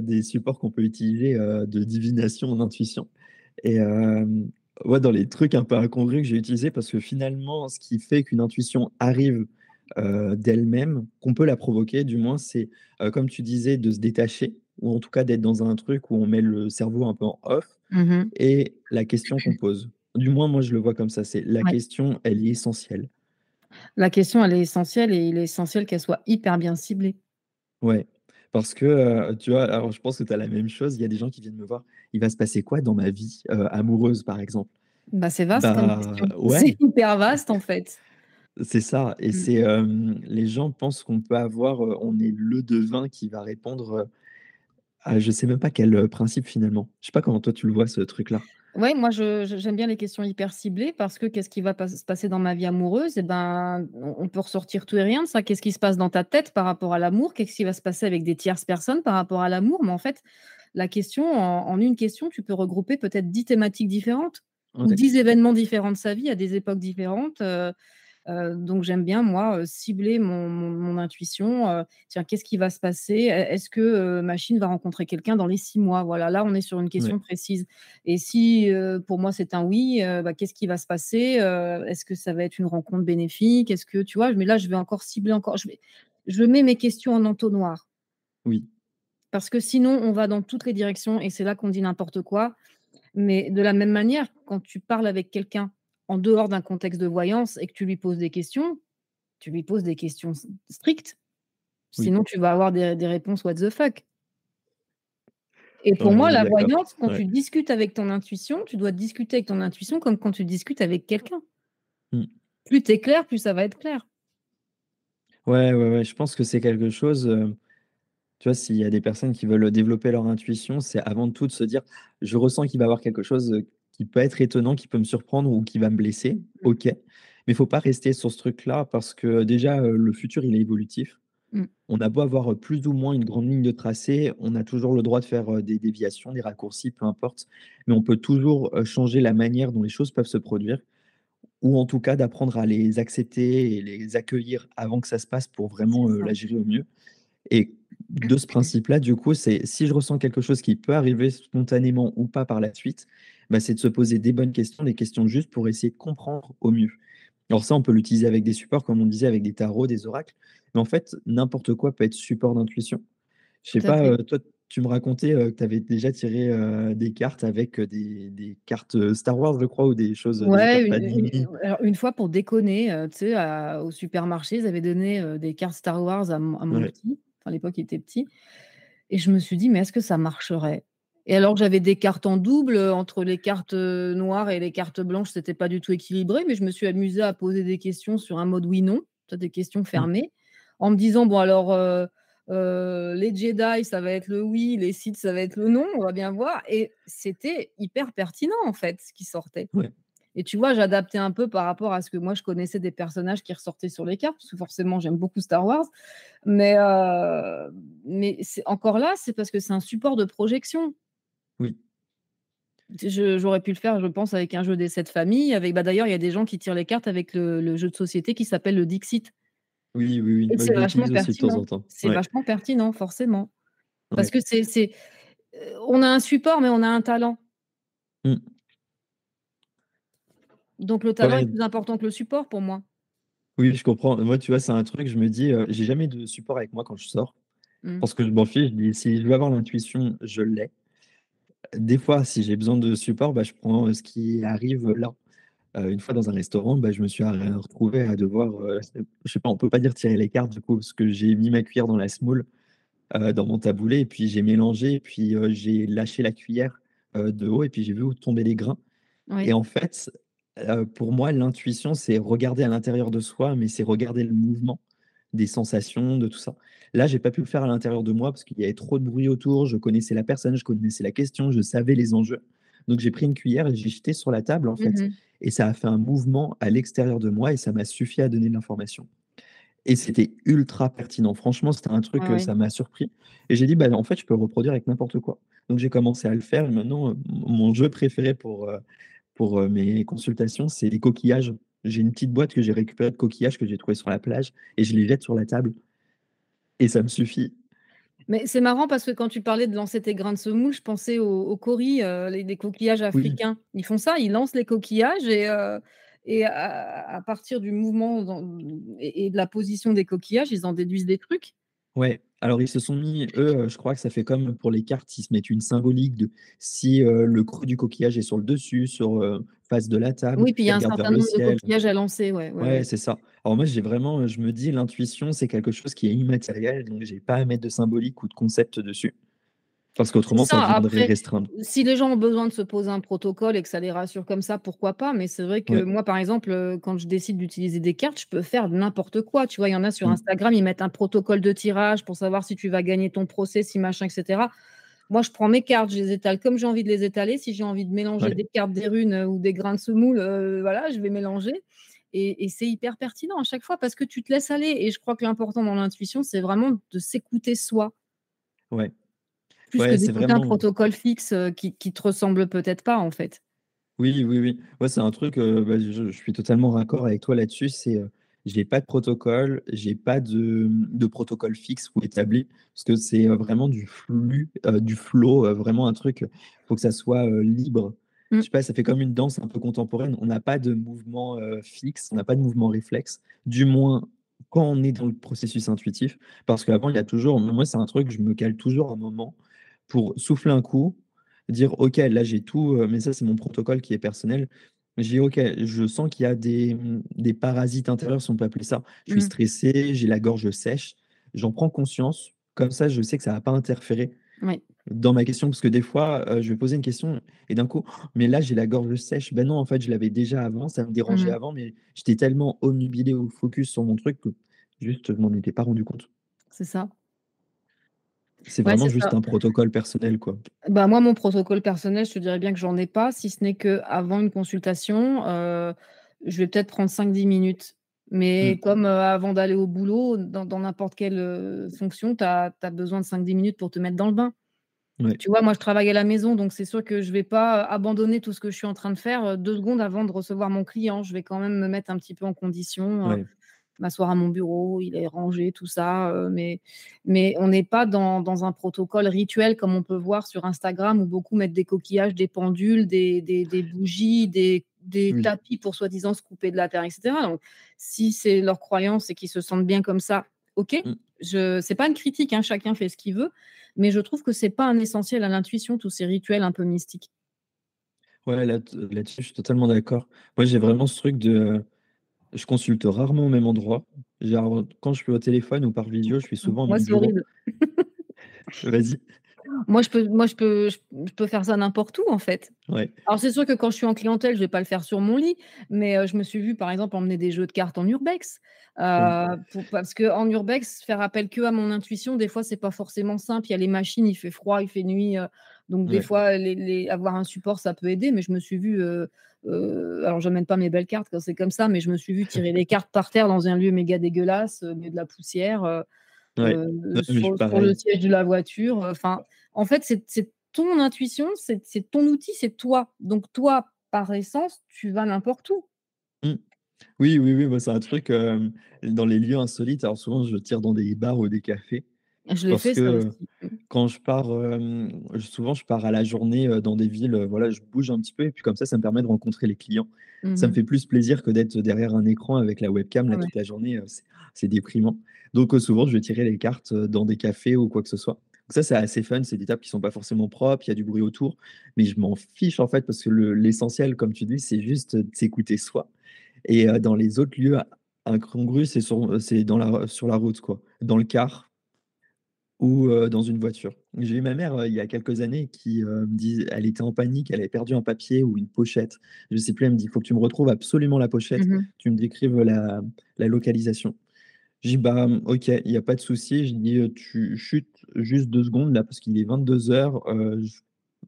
des supports qu'on peut utiliser, de divination en intuition et ouais, dans les trucs un peu incongrus que j'ai utilisés parce que finalement, ce qui fait qu'une intuition arrive, d'elle-même, qu'on peut la provoquer du moins, c'est, comme tu disais, de se détacher ou en tout cas d'être dans un truc où on met le cerveau un peu en off Mmh mh. et la question qu'on pose. Du moins, moi, je le vois comme ça, c'est la question, elle est essentielle. La question, elle est essentielle et il est essentiel qu'elle soit hyper bien ciblée. Ouais, parce que, heu, tu vois, alors je pense que tu as la même chose, il y a des gens qui viennent me voir: «Il va se passer quoi dans ma vie, heu, amoureuse?» par exemple? Bah, c'est vaste comme Bah. C'est hyper vaste, en fait. C'est ça et Mmh. c'est, hem, les gens pensent qu'on peut avoir, on est le devin qui va répondre, à je sais même pas quel, principe finalement. Je sais pas comment toi tu le vois ce truc-là? Ouais, moi je je j'aime bien les questions hyper ciblées parce que qu'est-ce qui va pas se passer dans ma vie amoureuse? Et ben, on peut ressortir tout et rien de ça. Qu'est-ce qui se passe dans ta tête par rapport à l'amour? Qu'est-ce qui va se passer avec des tierces personnes par rapport à l'amour? Mais en fait, la question en en une question, tu peux regrouper peut-être 10 thématiques différentes ou Ouais. 10 événements différents de sa vie à des époques différentes, heu donc j'aime bien moi, cibler mon mon mon intuition, tiens, qu'est-ce qui va se passer? Est est-ce que, heu, Machine va rencontrer quelqu'un dans les 6 mois? Voilà, là, on est sur une question précise et si, pour moi c'est un oui, bah, qu'est-ce qui va se passer? Est-ce que ça va être une rencontre bénéfique? Est-ce que tu vois? Mais là, je vais encore cibler encore, je vais je mets mes questions en entonnoir. Oui. Parce que sinon, on va dans toutes les directions et c'est là qu'on dit n'importe quoi. Mais de la même manière, quand tu parles avec quelqu'un en dehors d'un contexte de voyance et que tu lui poses des questions, tu lui poses des questions strictes. Oui. Sinon, tu vas avoir des des réponses what the fuck. Et pour moi, la voyance, quand Ouais. tu discutes avec ton intuition, tu dois discuter avec ton intuition comme quand tu discutes avec quelqu'un. Mmh. Plus tu es clair, plus ça va être clair. Ouais, ouais, ouais, je pense que c'est quelque chose, heu, tu vois, s'il y a des personnes qui veulent, développer leur intuition, c'est avant tout de se dire: «Je ressens qu'il va y avoir quelque chose, heu, qui peut être étonnant, qui peut me surprendre ou qui va me blesser». Mmh. OK, mais il faut pas rester sur ce truc-là parce que déjà, heu, le futur, il est évolutif. Mmh. On a beau avoir, heu, plus ou moins une grande ligne de tracé, on a toujours le droit de faire, des déviations, des raccourcis, peu importe, mais on peut toujours, changer la manière dont les choses peuvent se produire ou en tout cas d'apprendre à les accepter et les accueillir avant que ça se passe pour vraiment, la gérer au mieux et de ce principe-là, du coup, c'est si je ressens quelque chose qui peut arriver spontanément ou pas par la suite, bah, c'est de se poser des bonnes questions, des questions justes pour essayer de comprendre au mieux. Alors ça, on peut l'utiliser avec des supports, comme on disait, avec des tarots, des oracles, mais en fait, n'importe quoi peut être support d'intuition. Je sais pas, heu, toi, tu me racontais, heu, que tu avais déjà tiré, heu, des cartes avec, des des cartes, Star Wars, je crois, ou des choses, des Ouais, une une Panini. une alors une fois pour déconner, tu sais, au supermarché, ils avaient donné, des cartes Star Wars à mon à mon Ouais. petit, enfin à l'époque, il était petit et je me suis dit: «Mais est-ce que ça marcherait?» Et alors que j'avais des cartes en double, heu, entre les cartes, heu, noires et les cartes blanches, c'était pas du tout équilibré, mais je me suis amusée à poser des questions sur un mode oui, non, tu vois, des questions Mmh. fermées, en me disant: «Bon alors, heu, les Jedi, ça va être le oui, les Sith, ça va être le non, on va bien voir» et c'était hyper pertinent, en fait, ce qui sortait Ouais. et tu vois, j'adaptais un peu par rapport à ce que moi je connaissais des personnages qui ressortaient sur les cartes, parce que forcément j'aime beaucoup Star Wars, mais mais c'est encore là, c'est parce que c'est un support de projection. Oui. J'aurais pu le faire, je pense, avec un jeu des 7 familles, avec bah, d'ailleurs, il y a des gens qui tirent les cartes avec le le jeu de société qui s'appelle le Dixit Oui, oui, oui, bah, c'est vachement pertinent. C'est Ouais. vachement pertinent, forcément, parce Ouais. que c'est c'est, heu, on a un support, mais on a un talent. Mmh. Donc le talent est plus important que le support pour moi. Oui, je comprends. Moi, tu vois, c'est un truc, je me dis, heu, j'ai jamais de support avec moi quand je sors Mmh. parce que je m'en fiche, je dis: «Si je veux avoir l'intuition, je l'ai». Des fois, si j'ai besoin de support, bah, je prends, heu, ce qui arrive là. Heu, une fois dans un restaurant, bah, je me suis retrouvé à devoir, heu, je sais pas, on peut pas dire tirer les cartes du coup, parce que j'ai mis ma cuillère dans la semoule, heu, dans mon taboulé et puis j'ai mélangé et puis, j'ai lâché la cuillère, de haut et puis j'ai vu où tombaient les grains. Et en fait, pour moi, l'intuition, c'est regarder à l'intérieur de soi, mais c'est regarder le mouvement des sensations, de tout ça. Là, j'ai pas pu le faire à l'intérieur de moi parce qu'il y avait trop de bruit autour, je connaissais la personne, je connaissais la question, je savais les enjeux. Donc j'ai pris une cuillère et j'ai jeté sur la table, en Mmh fait mh. et ça a fait un mouvement à l'extérieur de moi et ça m'a suffi à donner de l'information et c'était ultra pertinent. Franchement, c'était un truc, Ah heu, ouais. ça m'a surpris et j'ai dit: «Bah, en fait, je peux reproduire avec n'importe quoi». Donc j'ai commencé à le faire et maintenant, heu, mon jeu préféré pour, heu, pour, mes consultations, c'est les coquillages. J'ai une petite boîte que j'ai récupérée de coquillages que j'ai trouvés sur la plage et je les jette sur la table et ça me suffit. Mais c'est marrant parce que quand tu parlais de lancer tes grains de semoule, je pensais aux aux kauris, heu, les les coquillages Oui. africains. Ils font ça, ils lancent les coquillages et et à à partir du mouvement dans et et de la position des coquillages, ils en déduisent des trucs? Ouais, alors ils se sont mis, eux, je crois que ça fait comme pour les cartes, ils se mettent une symbolique de si, le creux du coquillage est sur le dessus, sur, face de la table, Oui, puis il y a un certain nombre de coquillages à lancer, ouais, ouais, c'est ça. Alors moi, j'ai vraiment, je me dis: «L'intuition, c'est quelque chose qui est immatériel, donc j'ai pas à mettre de symbolique ou de concept dessus». Parce qu'autrement, ça ça, viendrait après, restreindre. si les gens ont besoin de se poser un protocole et que ça les rassure comme ça, pourquoi pas? Mais c'est vrai que Ouais. moi, par exemple, heu, quand je décide d'utiliser des cartes, je peux faire n'importe quoi. Tu vois? Il y en a sur Mmh. Instagram, ils mettent un protocole de tirage pour savoir si tu vas gagner ton procès, si machin et cetera. Moi, je prends mes cartes, je les étale comme j'ai envie de les étaler. Si j'ai envie de mélanger Ouais. des cartes, des runes, heu, ou des grains de semoule, heu, voilà, je vais mélanger et et c'est hyper pertinent à chaque fois parce que tu te laisses aller et je crois que l'important dans l'intuition, c'est vraiment de s'écouter soi. Ouais. Plus que Ouais, c'est d'écouter un vraiment protocole fixe, heu, qui qui te ressemble peut-être pas, en fait. Oui, oui, oui. Ouais, c'est un truc, heu, bah, je je suis totalement raccord avec toi là-dessus. C'est, heu, j'ai pas de protocole, j'ai pas de, de protocole fixe ou établi parce que c'est, heu, vraiment du flux, du flow, vraiment un truc, heu, faut que ça soit, libre. Je Mmh. sais pas, ça fait comme une danse un peu contemporaine. On n'a pas de mouvement, fixe, on n'a pas de mouvement réflexe, du moins quand on est dans le processus intuitif. Parce qu'avant, il y a toujours moi, c'est un truc, je me cale toujours un moment pour souffler un coup, dire: «OK, là, j'ai tout», heu, mais ça, c'est mon protocole qui est personnel. Je dis: «OK, je sens qu'il y a des, mmh, des parasites intérieurs», si on peut appeler ça. Je suis Mmh. stressé, j'ai la gorge sèche. J'en prends conscience. Comme ça, je sais que ça va pas interférer Oui. dans ma question, parce que des fois, heu, je vais poser une question et d'un coup: «Mais là, j'ai la gorge sèche». Ben non, en fait, je l'avais déjà avant, ça me Mmh dérangeait mh. avant, mais j'étais tellement obnubilé ou focus sur mon truc que juste, je m'en étais pas rendu compte. C'est ça. C'est vraiment juste ça. un protocole personnel, quoi. Bah, moi, mon protocole personnel, je te dirais bien que j'en ai pas, si ce n'est qu'avant une consultation, heu, je vais peut-être prendre 5-10 minutes. Mais Mmh. comme, heu, avant d'aller au boulot, dans n'importe quelle, heu, fonction, tu as besoin de 5-10 minutes pour te mettre dans le bain. Ouais. Tu vois, moi, je travaille à la maison, donc c'est sûr que je vais pas abandonner tout ce que je suis en train de faire, heu, 2 secondes avant de recevoir mon client. Je vais quand même me mettre un petit peu en condition, Ouais. M'asseoir à mon bureau, il est rangé, tout ça, heu, mais mais on n'est pas dans dans un protocole rituel comme on peut voir sur Instagram où beaucoup mettent des coquillages, des pendules, des des des bougies, des des Oui. tapis pour soi-disant se couper de la terre et cetera. Donc si c'est leur croyance et qu'ils se sentent bien comme ça, OK. Mmh. Je c'est pas une critique, hein, chacun fait ce qu'il veut, mais je trouve que c'est pas un essentiel à l'intuition, tous ces rituels un peu mystiques. Ouais, là là-dessus, je suis totalement d'accord. Moi, j'ai vraiment ce truc de, heu, je consulte rarement au même endroit. Genre, quand je suis au téléphone ou par visio, je suis souvent à Moi, c'est horrible. Vas-y. Moi, je peux moi, je peux je peux faire ça n'importe où, en fait. Ouais. Alors, c'est sûr que quand je suis en clientèle, je vais pas le faire sur mon lit, mais heu, je me suis vue, par exemple, emmener des jeux de cartes en urbex, Mmh. heu, pour parce qu'en urbex, faire appel qu'à mon intuition, des fois, c'est pas forcément simple. Il y a les machines, il fait froid, il fait nuit, heu, donc des Ouais. fois, les les avoir un support, ça peut aider, mais je me suis vue, heu heu, alors pas mes belles cartes quand c'est comme ça, mais je me suis vue tirer les cartes par terre dans un lieu méga dégueulasse, au milieu de la poussière, Ouais. Non, je suis sur sur le siège de la voiture, enfin, en fait, c'est ton intuition, c'est ton outil, c'est toi. Donc toi, par essence, tu vas n'importe où. Mmh. Oui, oui, oui, moi, c'est un truc, dans les lieux insolites, alors souvent, je tire dans des bars ou des cafés Je l'ai parce fait que, ça heu, aussi. Mmh. quand je pars, hem, souvent, je pars à la journée, heu, dans des villes, voilà, je bouge un petit peu et puis comme ça, ça me permet de rencontrer les clients. Mmh Ça me mh. fait plus plaisir que d'être derrière un écran avec la webcam, là, ouais. toute la journée, c'est déprimant. Donc souvent, je vais tirer les cartes, dans des cafés ou quoi que ce soit. Ça, c'est assez fun, c'est des tables qui sont pas forcément propres, il y a du bruit autour, mais je m'en fiche, en fait, parce que le l'essentiel, comme tu dis, c'est juste de s'écouter soi et dans les autres lieux incongrus, c'est sur dans la sur la route, quoi, dans le car. Ou dans une voiture. J'ai eu ma mère, il y a quelques années qui, me dis elle était en panique, elle avait perdu un papier ou une pochette, je sais plus, elle me dit: «Il faut que tu me retrouves absolument la pochette, mh. tu me décrives la la localisation». Je dis: «Bah, mmh, OK, il y a pas de souci», je dis: «Heu, tu chutes juste 2 secondes là parce qu'il est 22:00, heu, j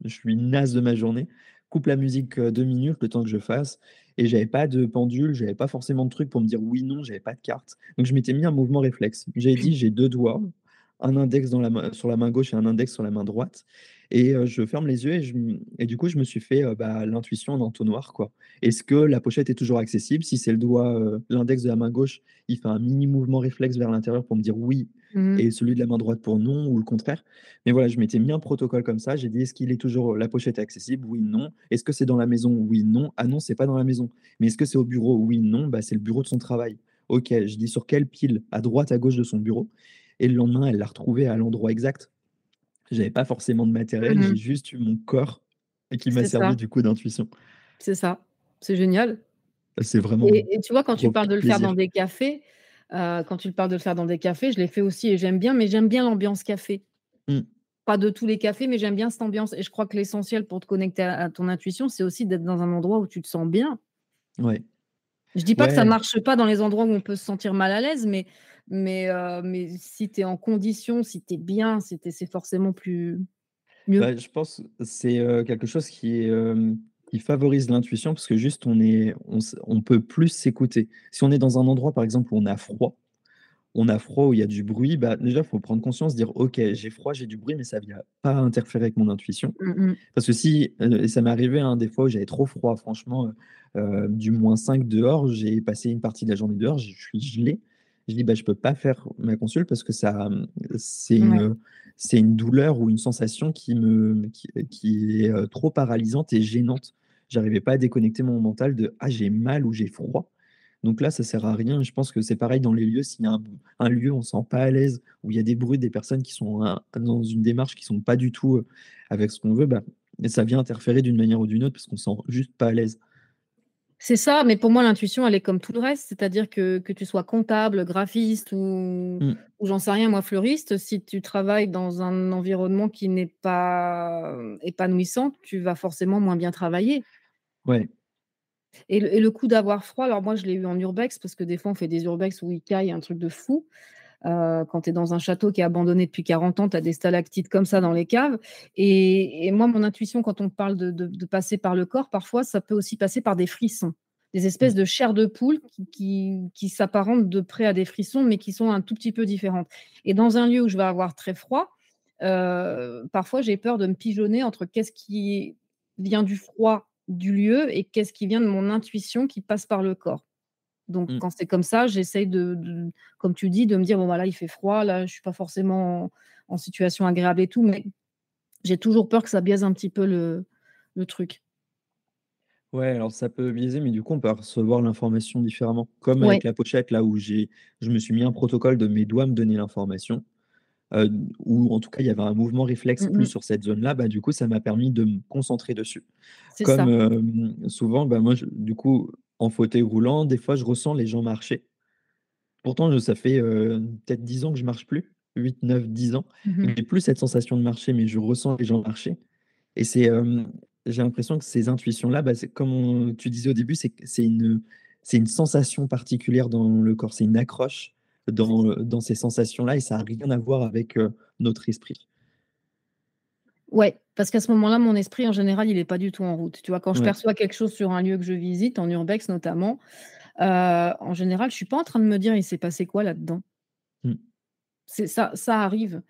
je suis naze de ma journée. Coupe la musique, heu, 2 minutes, le temps que je fasse» et j'avais pas de pendule, j'avais pas forcément de trucs pour me dire oui, non, j'avais pas de carte. Donc je m'étais mis un mouvement réflexe. J'avais dit: «J'ai 2 doigts, un index dans la main sur la main gauche et un index sur la main droite» et heu, je ferme les yeux et je m et du coup, je me suis fait, heu, bah, l'intuition en entonnoir, quoi. Est-ce que la pochette est toujours accessible? Si c'est le doigt, heu, l'index de la main gauche, il fait un mini mouvement réflexe vers l'intérieur pour me dire «oui» Mmh mh. et celui de la main droite pour «non» ou le contraire. Mais voilà, je m'étais mis un protocole comme ça, j'ai dit: «Est-ce qu'il est toujours la pochette est accessible? Oui, non. Est-ce que c'est dans la maison? Oui, non. Ah non, c'est pas dans la maison. Mais est-ce que c'est au bureau? Oui, non. Bah, c'est le bureau de son travail. OK». Je dis: «Sur quelle pile? À droite, à gauche de son bureau?» Et le lendemain, elle l'a retrouvé à l'endroit exact. J'avais pas forcément de matériel, Mmh j'ai juste eu mon corps et qui m'a servi ça. du coup d'intuition. C'est ça, c'est génial C'est vraiment et et tu vois, quand tu parles de le faire dans des cafés, heu, quand tu parles de le faire dans des cafés, je l'ai fait aussi et j'aime bien, mais j'aime bien l'ambiance café. Mmh. Pas de tous les cafés, mais j'aime bien cette ambiance et je crois que l'essentiel pour te connecter à à ton intuition, c'est aussi d'être dans un endroit où tu te sens bien. Ouais. Je dis pas que ça Ouais. marche pas dans les endroits où on peut se sentir mal à l'aise, mais mais mais si tu es en condition, si tu es bien, si tu es c'est forcément plus mieux. Bah, je pense, c'est, heu, quelque chose qui favorise l'intuition parce que juste on est on on peut plus s'écouter. Si on est dans un endroit, par exemple, où on a froid on a froid, où il y a du bruit, bah, déjà, il faut prendre conscience, dire: «OK, j'ai froid, j'ai du bruit, mais ça vient pas interférer avec mon intuition». Mmh mh. Parce que si, et ça m'est arrivé, hein, des fois où j'avais trop froid, franchement, heu, du -5 dehors, j'ai passé une partie de la journée dehors, je suis gelé. Je dis: «Bah, je peux pas faire ma consul parce que ça, mmh, c'est une, Ouais. heu, c'est une douleur ou une sensation qui me qui qui est, trop paralysante et gênante». J'arrivais pas à déconnecter mon mental de: «Ah, j'ai mal ou j'ai froid». Donc là, ça sert à rien. Je pense que c'est pareil dans les lieux, s'il y a un un lieu, on se sent pas à l'aise, où il y a des bruits, des personnes qui sont à dans une démarche qui sont pas du tout, heu, avec ce qu'on veut, bah, ça vient interférer d'une manière ou d'une autre parce qu'on se sent juste pas à l'aise. C'est ça, mais pour moi, l'intuition, elle est comme tout le reste, c'est-à-dire que que tu sois comptable, graphiste ou Mmh. ou j'en sais rien moi, fleuriste, si tu travailles dans un environnement qui n'est pas, hem, épanouissant, tu vas forcément moins bien travailler. Ouais. Et le et le coup d'avoir froid, alors moi, je l'ai eu en urbex parce que des fois, on fait des urbex où il caille un truc de fou. Heu, quand tu es dans un château qui est abandonné depuis 40 ans, tu as des stalactites comme ça dans les caves et et moi, mon intuition, quand on parle de de de passer par le corps, parfois, ça peut aussi passer par des frissons, des espèces Mmh. de chair de poule qui qui qui s'apparentent de près à des frissons, mais qui sont un tout petit peu différentes et dans un lieu où je vais avoir très froid, heu, parfois, j'ai peur de me pigeonner entre qu'est-ce qui vient du froid du lieu et qu'est-ce qui vient de mon intuition qui passe par le corps. Donc Mmh. quand c'est comme ça, j'essaye de de comme tu dis, de me dire: «Bon, bah, là, il fait froid, là, je suis pas forcément en en situation agréable et tout», mais j'ai toujours peur que ça biaise un petit peu le le truc. Ouais, alors ça peut biaiser, mais du coup, on peut recevoir l'information différemment. Comme avec la pochette, là où j'ai je me suis mis un protocole de mes doigts me donner l'information, heu, ou en tout cas, il y avait un mouvement réflexe Mmh plus mh. sur cette zone-là, bah, du coup, ça m'a permis de me concentrer dessus. Comme, hem, souvent, bah, moi, je du coup, en fauteuil roulant, des fois, je ressens les gens marcher. Pourtant, ça fait, heu, peut-être 10 ans que je marche plus, 8-9-10 ans. Mmh mh. J'ai plus cette sensation de marcher, mais je ressens les gens marcher et c'est, hem, j'ai l'impression que ces intuitions-là, bah, comme on tu disais au début, c'est une, une sensation particulière dans le corps, c'est une accroche dans, heu, dans ces sensations-là et ça a rien à voir avec, heu, notre esprit. Ouais, parce qu'à ce moment-là, mon esprit, en général, il est pas du tout en route. Tu vois? Quand je Ouais. perçois quelque chose sur un lieu que je visite, en urbex notamment, heu, en général, je suis pas en train de me dire: «Il s'est passé quoi là-dedans?» C'est ça ça arrive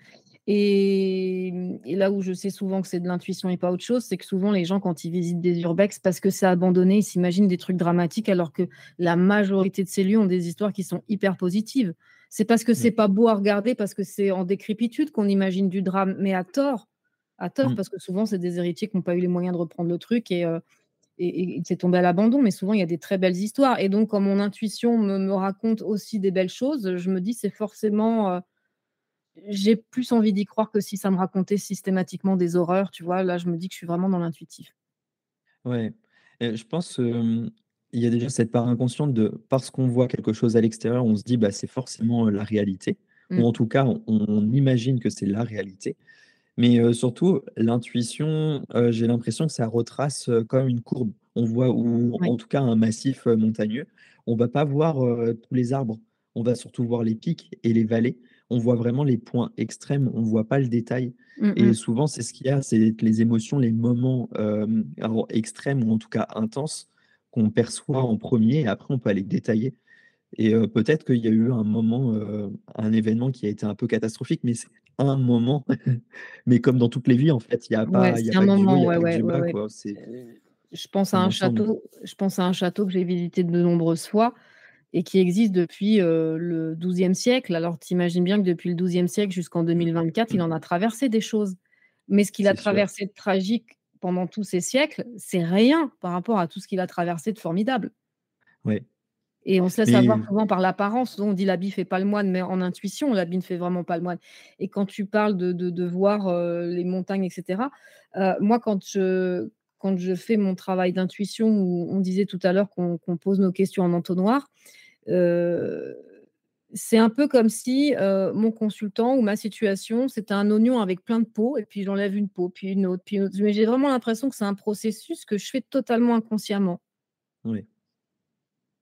et mmh et là où je sais souvent que c'est de l'intuition et pas autre chose, c'est que souvent les gens quand ils visitent des urbex parce que c'est abandonné, ils s'imaginent des trucs dramatiques alors que la majorité de ces lieux ont des histoires qui sont hyper positives. C'est parce que c'est Ouais. pas beau à regarder, parce que c'est en décrépitude qu'on imagine du drame, mais à tort, à tort, Mmh. parce que souvent c'est des héritiers qui ont pas eu les moyens de reprendre le truc et heu et et c'est tombé à l'abandon, mais souvent il y a des très belles histoires et donc quand mon intuition me me raconte aussi des belles choses, je me dis: «C'est forcément, heu» j'ai plus envie d'y croire que si ça me racontait systématiquement des horreurs, tu vois? Là, je me dis que je suis vraiment dans l'intuitif. Ouais et je pense, hem, il y a déjà cette part inconsciente de parce qu'on voit quelque chose à l'extérieur, on se dit: «Bah, c'est forcément, la réalité». ou Mmh. en tout cas, on on imagine que c'est la réalité. Mais, surtout l'intuition, j'ai l'impression que ça retrace, comme une courbe. On voit ou Oui. en tout cas un massif, montagneux. On va pas voir, tous les arbres. On va surtout voir les pics et les vallées. On voit vraiment les points extrêmes, on voit pas le détail Mmh et mh. souvent c'est ce qu'il y a, c'est les émotions, les moments, alors extrêmes ou en tout cas intenses qu'on perçoit en 1er et après on peut aller détailler et heu, peut-être qu'il y a eu un moment, heu, un événement qui a été un peu catastrophique, mais c'est un moment. Mais comme dans toutes les vies en fait, il y a Ouais, pas il y a c'est un pas que du haut, il moment, ouais, ouais, du ouais, ouais. je pense à un château je pense à un château que j'ai visité de nombreuses fois et qui existe depuis, heu, le XIIe siècle. Alors tu imagines bien que depuis le XIIe siècle jusqu'en 2024, il en a traversé des choses. Mais ce qu'il a sûr. traversé de tragique pendant tous ces siècles, c'est rien par rapport à tout ce qu'il a traversé de formidable. Ouais. Et on se laisse avoir Mais souvent par l'apparence. On dit: «L'habit fait pas le moine», mais en intuition, l'habit ne fait vraiment pas le moine et quand tu parles de de de voir, heu, les montagnes et cetera, heu, moi quand je quand je fais mon travail d'intuition où on disait tout à l'heure qu'on pose nos questions en entonnoir, c'est un peu comme si, mon consultant ou ma situation, c'était un oignon avec plein de peaux et puis j'enlève une peau, puis une autre, puis une autre. Mais j'ai vraiment l'impression que c'est un processus que je fais totalement inconsciemment. Oui.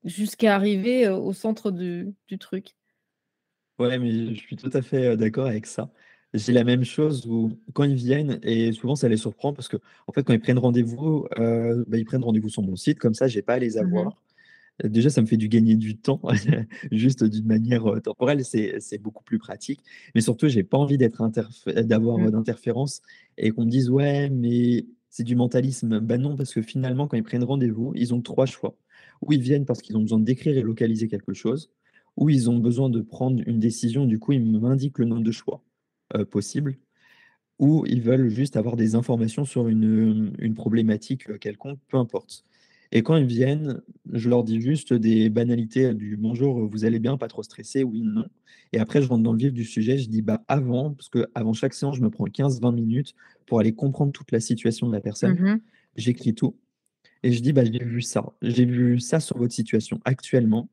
Jusqu'à arriver, au centre du du truc. Ouais, mais je suis tout à fait, d'accord avec ça. J'ai la même chose où quand ils viennent et souvent ça les surprend parce qu'en fait, quand ils prennent rendez-vous, bah, ils prennent rendez-vous sur mon site, comme ça j'ai pas à les Mmh mh. avoir. Déjà ça me fait du gagner du temps, juste d'une manière, heu, temporelle, c'est beaucoup plus pratique. Mais surtout, j'ai pas envie d'être interf d'avoir, Mmh. d'interférences et qu'on me dise: «Ouais, mais c'est du mentalisme». Bah non, parce que finalement, quand ils prennent rendez-vous, ils ont 3 choix. Ou ils viennent parce qu'ils ont besoin d'écrire et localiser quelque chose, ou ils ont besoin de prendre une décision, du coup ils m'indiquent le nombre de choix, heu, possibles, ou ils veulent juste avoir des informations sur une, problématique, quelconque, peu importe. Et quand ils viennent, je leur dis juste des banalités du: «Bonjour, vous allez bien? Pas trop stressé? Oui, non». Et après je rentre dans le vif du sujet, je dis: «Bah, avant» parce qu'avant chaque séance, je me prends 15-20 minutes pour aller comprendre toute la situation de la Mmh personne. mh. J'écris tout et je dis: «Bah, j'ai vu ça. J'ai vu ça sur votre situation actuellement,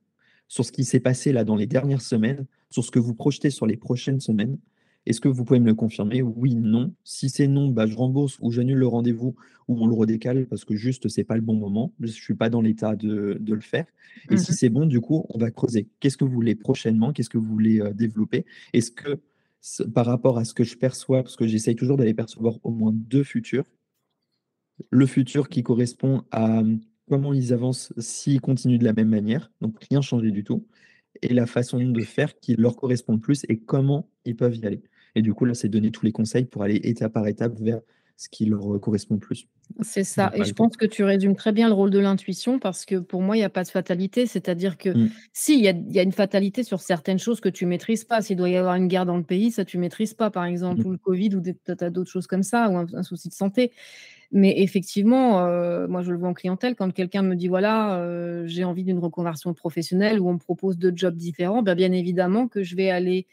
sur ce qui s'est passé là dans les dernières semaines, sur ce que vous projetez sur les prochaines semaines. Est-ce que vous pouvez me le confirmer? Oui, non. Si c'est non, bah, je rembourse ou j'annule le rendez-vous ou on le redécale parce que juste c'est pas le bon moment. Je suis pas dans l'état de de le faire. Et Mmh si c'est bon, du coup, on va creuser. Qu'est-ce que vous voulez prochainement? Qu'est-ce que vous voulez, heu, développer? Est-ce que par rapport à ce que je perçois» parce que j'essaye toujours d'aller percevoir au moins 2 futurs le futur qui correspond à, mmh, comment ils avancent s'ils continuent de la même manière, donc rien changer du tout et la façon de faire qui leur correspond le plus et comment ils peuvent y aller. Et du coup, là, c'est donner tous les conseils pour aller étape par étape vers ce qui leur, heu, correspond le plus. C'est ça et je pense que tu résumes très bien le rôle de l'intuition parce que pour moi, il y a pas de fatalité. C'est-à-dire que Mmh. si, il y y a une fatalité sur certaines choses que tu maîtrises pas. S'il doit y avoir une guerre dans le pays, ça tu maîtrises pas, par exemple, Mmh. ou le covid ou d'autres choses comme ça ou un un souci de santé. Mais effectivement, heu, moi je le vois en clientèle. Quand quelqu'un me dit: «Voilà, heu, j'ai envie d'une reconversion professionnelle» ou on me propose 2 jobs différents, bah, bien évidemment que je vais aller,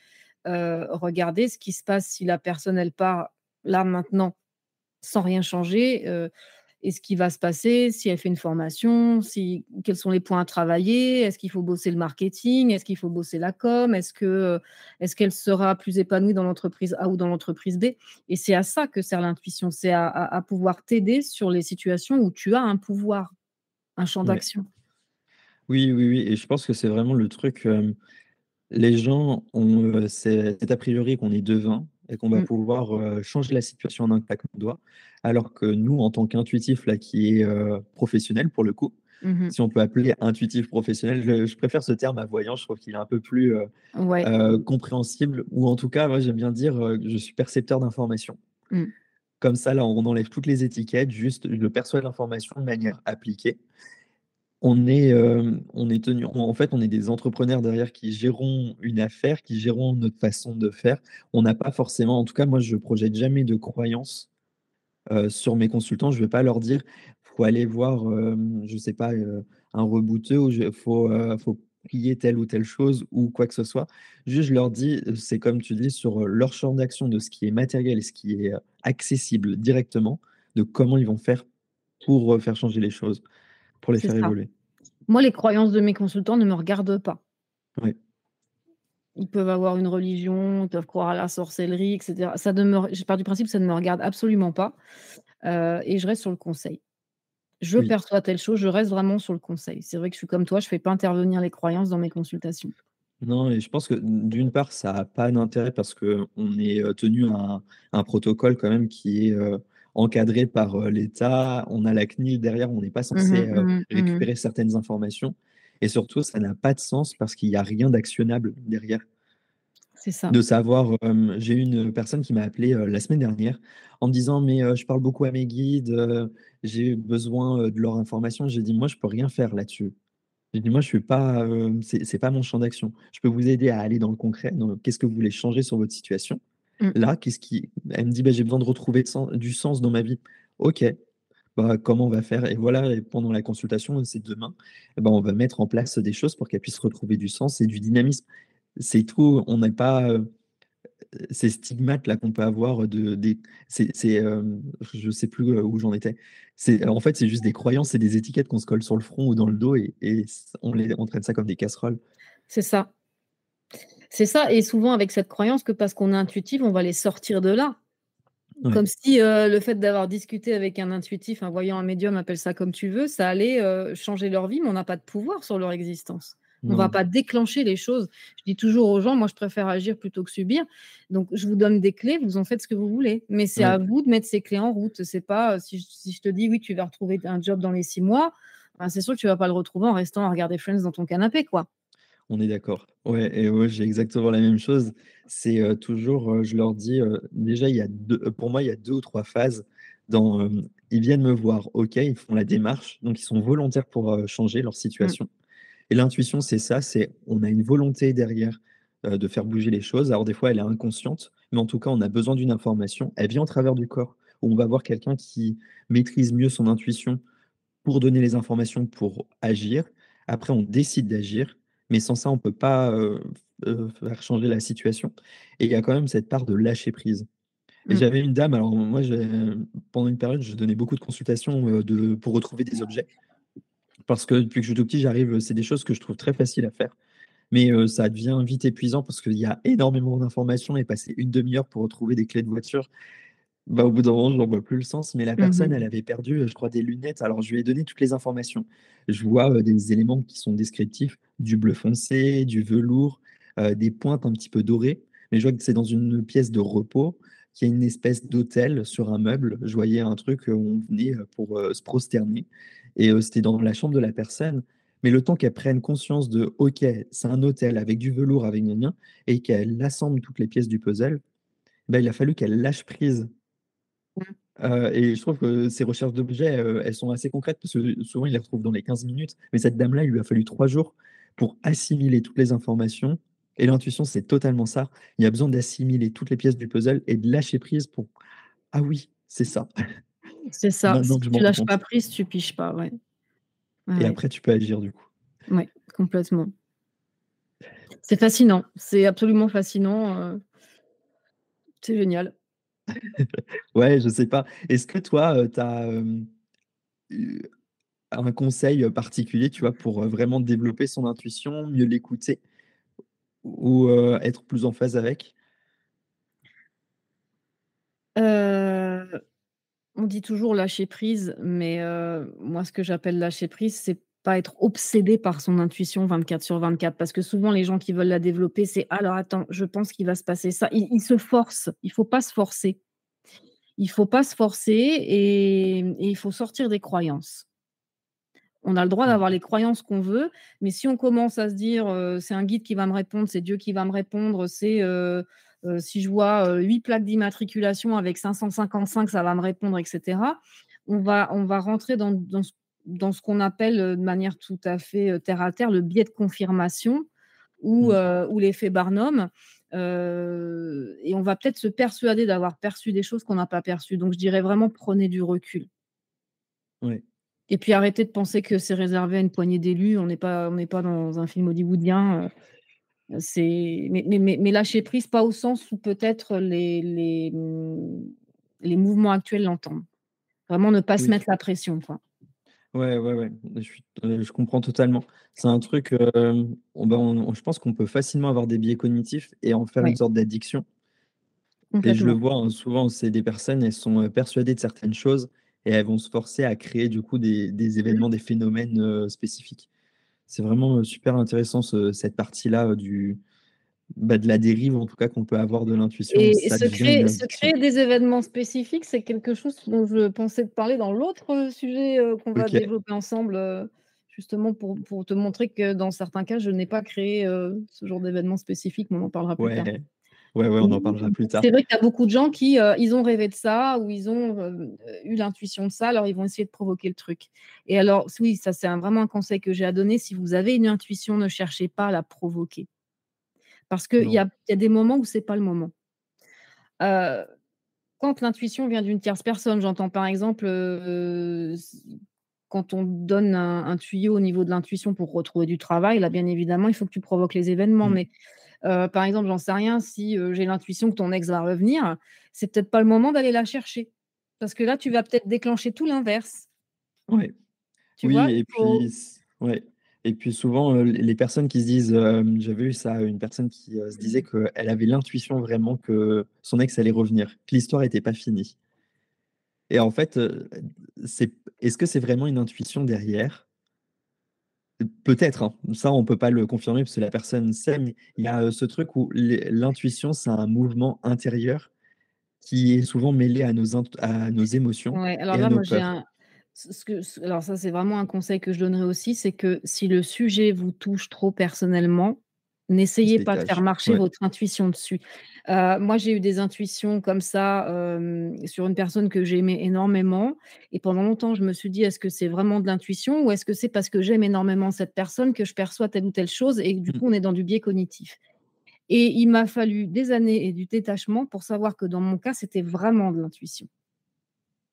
heu, regarder ce qui se passe si la personne elle part là maintenant sans rien changer, et ce qui va se passer si elle fait une formation, si quels sont les points à travailler? Est-ce qu'il faut bosser le marketing? Est-ce qu'il faut bosser la com? Est-ce est-ce qu'elle sera plus épanouie dans l'entreprise A ou dans l'entreprise B? Et c'est à ça que sert l'intuition, c'est à à à pouvoir t'aider sur les situations où tu as un pouvoir, un champ Ouais. d'action. Oui, oui, oui et je pense que c'est vraiment le truc, hem, les gens ont, cet a priori qu'on est devin et qu'on va Mmh. pouvoir, heu, changer la situation en un claquement de doigts. Alors que nous, en tant qu'intuitif là qui est, heu, professionnel pour le coup, Mmh mh. si on peut appeler intuitif professionnel, je je préfère ce terme à voyant, je trouve qu'il est un peu plus, Ouais. heu, compréhensible ou en tout cas, moi j'aime bien dire, je suis percepteur d'informations. Mmh. Comme ça, là, on enlève toutes les étiquettes, juste je perçois l'information de manière appliquée. On est, hem, on est tenu en fait, on est des entrepreneurs derrière qui gérons une affaire, qui gérons notre façon de faire. On n'a pas forcément en tout cas, moi, je projette jamais de croyances, heu, sur mes consultants. Je vais pas leur dire: «Faut aller voir, hem, je sais pas, un rebouteux ou je faut, faut prier telle ou telle chose ou quoi que ce soit». Juste, je leur dis, c'est comme tu dis sur, leur champ d'action de ce qui est matériel et ce qui est, accessible directement, de comment ils vont faire pour, faire changer les choses, pour les faire ça. évoluer. Moi, les croyances de mes consultants ne me regardent pas. Ouais. Ils peuvent avoir une religion, ils peuvent croire à la sorcellerie, et cetera. Ça ne me je pars du principe que ça ne me regarde absolument pas, heu et je reste sur le conseil. Je Oui. perçois telle chose, je reste vraiment sur le conseil. C'est vrai que je suis comme toi, je fais pas intervenir les croyances dans mes consultations. Non et je pense que d'une part, ça a pas d'intérêt parce qu'on est, heu, tenu à un un protocole quand même qui est, heu, encadré par, heu, l'État. On a la CNIL derrière, on n'est pas Mmh censé, heu, mmh mh, mmh mh. récupérer certaines informations et surtout ça n'a pas de sens parce qu'il y a rien d'actionnable derrière. C'est ça. De savoir, j'ai eu une personne qui m'a appelé, la semaine dernière en me disant: «Mais, je parle beaucoup à mes guides, j'ai besoin, de leur information». J'ai dit: «Moi, je peux rien faire là-dessus». J'ai dit: «Moi, je suis pas, hem, c'est c'est pas mon champ d'action. Je peux vous aider à aller dans le concret, qu'est-ce que vous voulez changer sur votre situation? Mmh. Là, qu'est-ce qui» elle me dit: «Bah, j'ai besoin de retrouver du sens dans ma vie». OK, bah, comment on va faire? Et voilà et pendant la consultation, c'est demain, et bah, on va mettre en place des choses pour qu'elle puisse retrouver du sens et du dynamisme. C'est tout, on n'est pas, heu, ces stigmates-là qu'on peut avoir de des c'est c'est, hem, je sais plus, heu, où j'en étais. C'est en fait, c'est juste des croyances et des étiquettes qu'on se colle sur le front ou dans le dos et et on les on traite ça comme des casseroles. C'est ça. C'est ça et souvent avec cette croyance que parce qu'on est intuitive, on va les sortir de là. Ouais. Comme si, heu, le fait d'avoir discuté avec un intuitif, un voyant, un médium, appelle ça comme tu veux, ça allait, heu, changer leur vie, mais on n'a pas de pouvoir sur leur existence. On va Non. pas déclencher les choses. Je dis toujours aux gens: «Moi, je préfère agir plutôt que subir». Donc je vous donne des clés, vous en faites ce que vous voulez. Mais c'est Ouais. à vous de mettre ces clés en route. C'est pas, heu, si je te dis: «Oui, tu vas retrouver un job dans les 6 mois», ben, c'est sûr que tu vas pas le retrouver en restant à regarder Friends dans ton canapé, quoi. On est d'accord. Ouais et ouais, j'ai exactement la même chose. C'est, toujours, je leur dis, déjà il y a 2 pour moi, il y a 2 ou 3 phases dans, ils viennent me voir, OK, ils font la démarche, donc ils sont volontaires pour, changer leur Mmh. situation et l'intuition, c'est ça, c'est on a une volonté derrière, de faire bouger les choses. Alors des fois, elle est inconsciente, mais en tout cas, on a besoin d'une information. Elle vient au travers du corps, où on va voir quelqu'un qui maîtrise mieux son intuition pour donner les informations pour agir. Après, on décide d'agir, mais sans ça, on peut pas, faire changer la situation. Et il y a quand même cette part de lâcher prise. Et Mmh. j'avais une dame, alors moi, pendant une période, je donnais beaucoup de consultations, de pour retrouver des objets. Parce que depuis que je suis tout petit, j'arrive c'est des choses que je trouve très faciles à faire, mais ça devient vite épuisant parce qu'il y a énormément d'informations et passer une 1/2 heure pour retrouver des clés de voiture, bah, au bout d'un moment, j'en vois plus le sens. Mais la Mmh personne, mh. elle avait perdu, je crois des lunettes. Alors je lui ai donné toutes les informations. Je vois, des éléments qui sont descriptifs, du bleu foncé, du velours, des pointes un petit peu dorées, mais je vois que c'est dans une pièce de repos, qu'il y a une espèce d'autel sur un meuble. Je voyais un truc, où on venait, pour, se prosterner et c'était dans la chambre de la personne, mais le temps qu'elle prenne conscience de: «OK, c'est un autel avec du velours, avec gna» et qu'elle assemble toutes les pièces du puzzle, bah, il a fallu qu'elle lâche prise. Heu et je trouve que ces recherches d'objets, heu, elles sont assez concrètes parce que souvent, il les retrouve dans les 15 minutes, mais cette dame-là, il lui a fallu 3 jours pour assimiler toutes les informations et l'intuition, c'est totalement ça. Il y a besoin d'assimiler toutes les pièces du puzzle et de lâcher prise pour: «Ah oui, c'est ça. C'est ça, Maintenant si tu lâches pas compte» prise, tu piges pas, ouais. Et ouais. après tu peux agir du coup. Ouais, complètement. C'est fascinant, c'est absolument fascinant, heu c'est génial. Ouais, je sais pas. Est-ce que toi, tu as, un conseil, particulier, tu vois, pour, vraiment développer son intuition, mieux l'écouter ou être plus en phase avec? On dit toujours lâcher prise, mais moi, ce que j'appelle lâcher prise, c'est pas être obsédé par son intuition 24/24 parce que souvent les gens qui veulent la développer, c'est: «Alors attends, je pense qu'il va se passer ça». Ils se forcent, il faut pas se forcer. Il faut pas se forcer et et il faut sortir des croyances. On a le droit d'avoir les croyances qu'on veut, mais si on commence à se dire, heu: «C'est un guide qui va me répondre, c'est Dieu qui va me répondre, c'est, heu heu, si je vois, 8 plaques d'immatriculation avec 555, ça va me répondre» et cetera. On va on va rentrer dans ce dans ce qu'on appelle, heu, de manière tout à fait, heu, terre à terre, le biais de confirmation ou Mmh. ou l'effet Barnum, et on va peut-être se persuader d'avoir perçu des choses qu'on n'a pas perçues. Donc je dirais vraiment prenez du recul. Et puis arrêtez de penser que c'est réservé à une poignée d'élus. On n'est pas on n'est pas dans un film hollywoodien, c'est mais mais mais mais lâcher prise, pas au sens où peut-être les les, les mouvements actuels l'entendent. Vraiment ne pas se mettre la pression, quoi. Ouais, ouais, ouais, je suis heu, je comprends totalement. C'est un truc, on ben, on je pense qu'on peut facilement avoir des biais cognitifs et en faire une sorte d'addiction et je le Complètement. vois, hein, souvent, c'est des personnes, elles sont, heu, persuadées de certaines choses et elles vont se forcer à créer, du coup, des des événements, des phénomènes, spécifiques. C'est vraiment, super intéressant ce cette partie-là, du bah, de la dérive, en tout cas, qu'on peut avoir de l'intuition, Et se créer se addiction. créer des événements spécifiques, c'est quelque chose dont je pensais te parler dans l'autre, sujet, heu, qu'on va développer ensemble, heu, justement pour pour te montrer que dans certains cas, je n'ai pas créé, heu, ce genre d'événement spécifique, mais on en parlera plus tard. Ouais. Ouais, on en parlera plus tard. C'est vrai qu'il y a beaucoup de gens qui, ils ont rêvé de ça ou ils ont, eu l'intuition de ça, alors ils vont essayer de provoquer le truc et alors oui, ça, c'est vraiment un conseil que j'ai à donner. Si vous avez une intuition, ne cherchez pas à la provoquer parce qu'il y a il y a des moments où c'est pas le moment. Heu, quand l'intuition vient d'une tierce personne, j'entends par exemple, quand on donne un un tuyau au niveau de l'intuition pour retrouver du travail, là, bien évidemment, il faut que tu provoques les événements, Mmh. mais par exemple, j'en sais rien, si, j'ai l'intuition que ton ex va revenir, c'est peut-être pas le moment d'aller la chercher parce que là, tu vas peut-être déclencher tout l'inverse. Ouais. Tu Oui vois? et puis Faut ouais et puis souvent, les personnes qui se disent, hem, j'avais eu ça, une personne qui, se disait qu'elle avait l'intuition vraiment que son ex allait revenir, que l'histoire était pas finie. Et en fait, c'est est-ce que c'est vraiment une intuition derrière? Peut-être, hein, ça, on peut pas le confirmer parce que la personne sait, mais il y a, ce truc où l'intuition, c'est un mouvement intérieur qui est souvent mêlé à nos à nos émotions Ouais, alors et à là, nos moi, j'ai un ce que alors ça, c'est vraiment un conseil que je donnerais aussi, c'est que si le sujet vous touche trop personnellement, n'essayez pas de faire marcher ouais. votre intuition dessus. Heu, moi, j'ai eu des intuitions comme ça, sur une personne que j'aimais énormément et pendant longtemps, je me suis dit: «Est-ce que c'est vraiment de l'intuition ou est-ce que c'est parce que j'aime énormément cette personne que je perçois telle ou telle chose?» et du Mmh. coup, on est dans du biais cognitif et il m'a fallu des années et du détachement pour savoir que dans mon cas, c'était vraiment de l'intuition.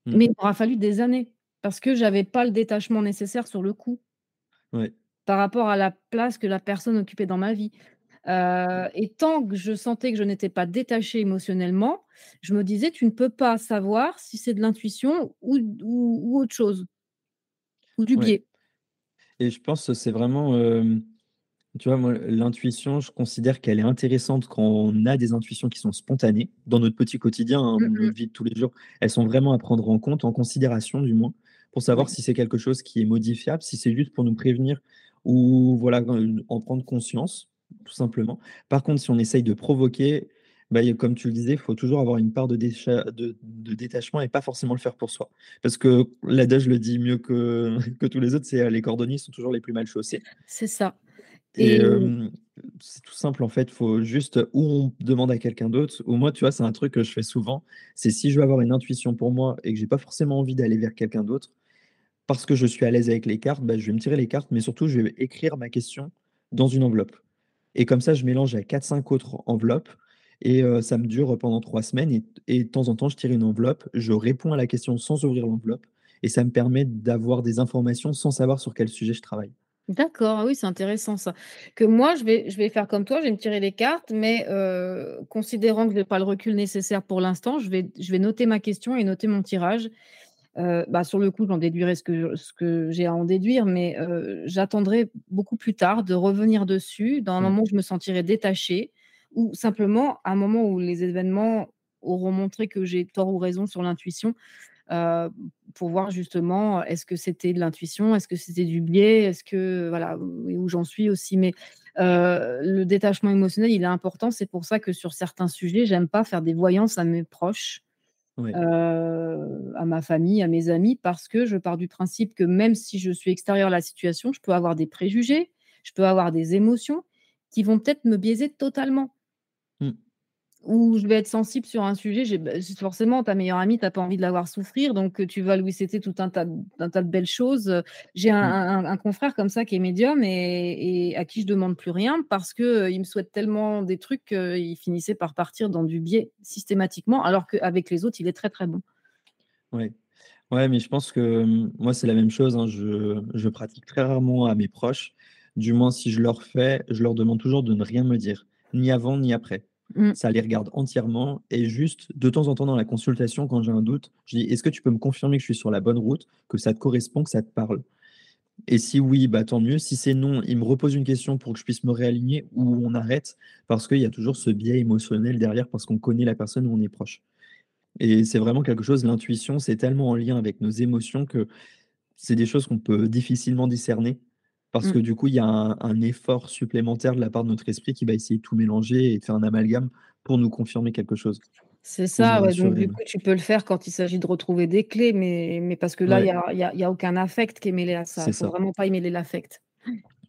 Mmh. Mais il m'aura fallu des années parce que j'avais pas le détachement nécessaire sur le coup Ouais. par rapport à la place que la personne occupait dans ma vie. Heu et tant que je sentais que je n'étais pas détachée émotionnellement, je me disais: «Tu ne peux pas savoir si c'est de l'intuition ou d ou ou autre chose» «ou du Ouais biais». et je pense que c'est vraiment, tu vois, moi, l'intuition, je considère qu'elle est intéressante quand on a des intuitions qui sont spontanées dans notre petit quotidien, hein, Mmh mh. notre vie de tous les jours. Elles sont vraiment à prendre en compte, en considération du moins, pour savoir Oui. si c'est quelque chose qui est modifiable, si c'est juste pour nous prévenir ou voilà, en en prendre conscience, tout simplement. Par contre, si on essaye de provoquer, bah, il comme tu le disais, il faut toujours avoir une part de de de détachement et pas forcément le faire pour soi. Parce que l'adage le dit mieux que que tous les autres, c'est, heu: «Les cordonniers sont toujours les plus mal chaussés». C'est ça Et et hem, c'est tout simple, en fait, faut juste ou on demande à quelqu'un d'autre ou moi, tu vois, c'est un truc que je fais souvent, c'est si je veux avoir une intuition pour moi et que j'ai pas forcément envie d'aller vers quelqu'un d'autre, parce que je suis à l'aise avec les cartes, bah, je vais me tirer les cartes, mais surtout, je vais écrire ma question dans une enveloppe et comme ça, je mélange avec 4-5 autres enveloppes et ça me dure pendant 3 semaines et de temps en temps, je tire une enveloppe, je réponds à la question sans ouvrir l'enveloppe et ça me permet d'avoir des informations sans savoir sur quel sujet je travaille. D'accord, ah oui, c'est intéressant ça. Que moi, je vais je vais faire comme toi, je vais me tirer les cartes, mais considérant que j'ai pas le recul nécessaire pour l'instant, je vais je vais noter ma question et noter mon tirage. Bah, sur le coup, j'en déduirai ce que ce que j'ai à en déduire, mais j'attendrai beaucoup plus tard de revenir dessus, dans un Ouais. moment où je me sentirai détachée ou simplement un moment où les événements auront montré que j'ai tort ou raison sur l'intuition, pour voir justement, est-ce que c'était de l'intuition? Est-ce que c'était du biais? Est-ce que voilà, où j'en suis aussi, mais le détachement émotionnel, il est important. C'est pour ça que sur certains sujets, j'aime pas faire des voyances à mes proches, À ma famille, à mes amis, parce que je pars du principe que même si je suis extérieure à la situation, je peux avoir des préjugés, je peux avoir des émotions qui vont peut-être me biaiser totalement. Ou je vais être sensible sur un sujet, bah, forcément ta meilleure amie, tu as pas envie de la voir souffrir, donc heu, tu vas lui citer tout un tas d un tas de belles choses. J'ai un Mmh. un confrère comme ça qui est médium et et à qui je demande plus rien parce que, heu, il me souhaite tellement des trucs qu'il finissait par partir dans du biais systématiquement, alors qu'avec les autres, il est très, très bon. Ouais. Ouais, mais je pense que, mmh, moi, c'est la même chose, hein. Je je pratique très rarement à mes proches. Du moins, si je leur fais, je leur demande toujours de ne rien me dire, ni avant ni après. Mmh. Ça les regarde entièrement et juste de temps en temps dans la consultation, quand j'ai un doute, je dis: «Est-ce que tu peux me confirmer que je suis sur la bonne route, que ça te correspond, que ça te parle?» et si oui, bah, tant mieux. Si c'est non, il me repose une question pour que je puisse me réaligner ou on arrête parce qu'il y a toujours ce biais émotionnel derrière parce qu'on connaît la personne ou on est proche et c'est vraiment quelque chose l'intuition, c'est tellement en lien avec nos émotions que c'est des choses qu'on peut difficilement discerner parce que Mmh. du coup, il y a un un effort supplémentaire de la part de notre esprit qui va essayer de tout mélanger et de faire un amalgame pour nous confirmer quelque chose, C'est ça, ouais, donc du coup, tu peux le faire quand il s'agit de retrouver des clés, mais mais parce que là, il y Ouais. a a aucun affect qui est mêlé à ça. Il faut ça. vraiment pas y mêler l'affect.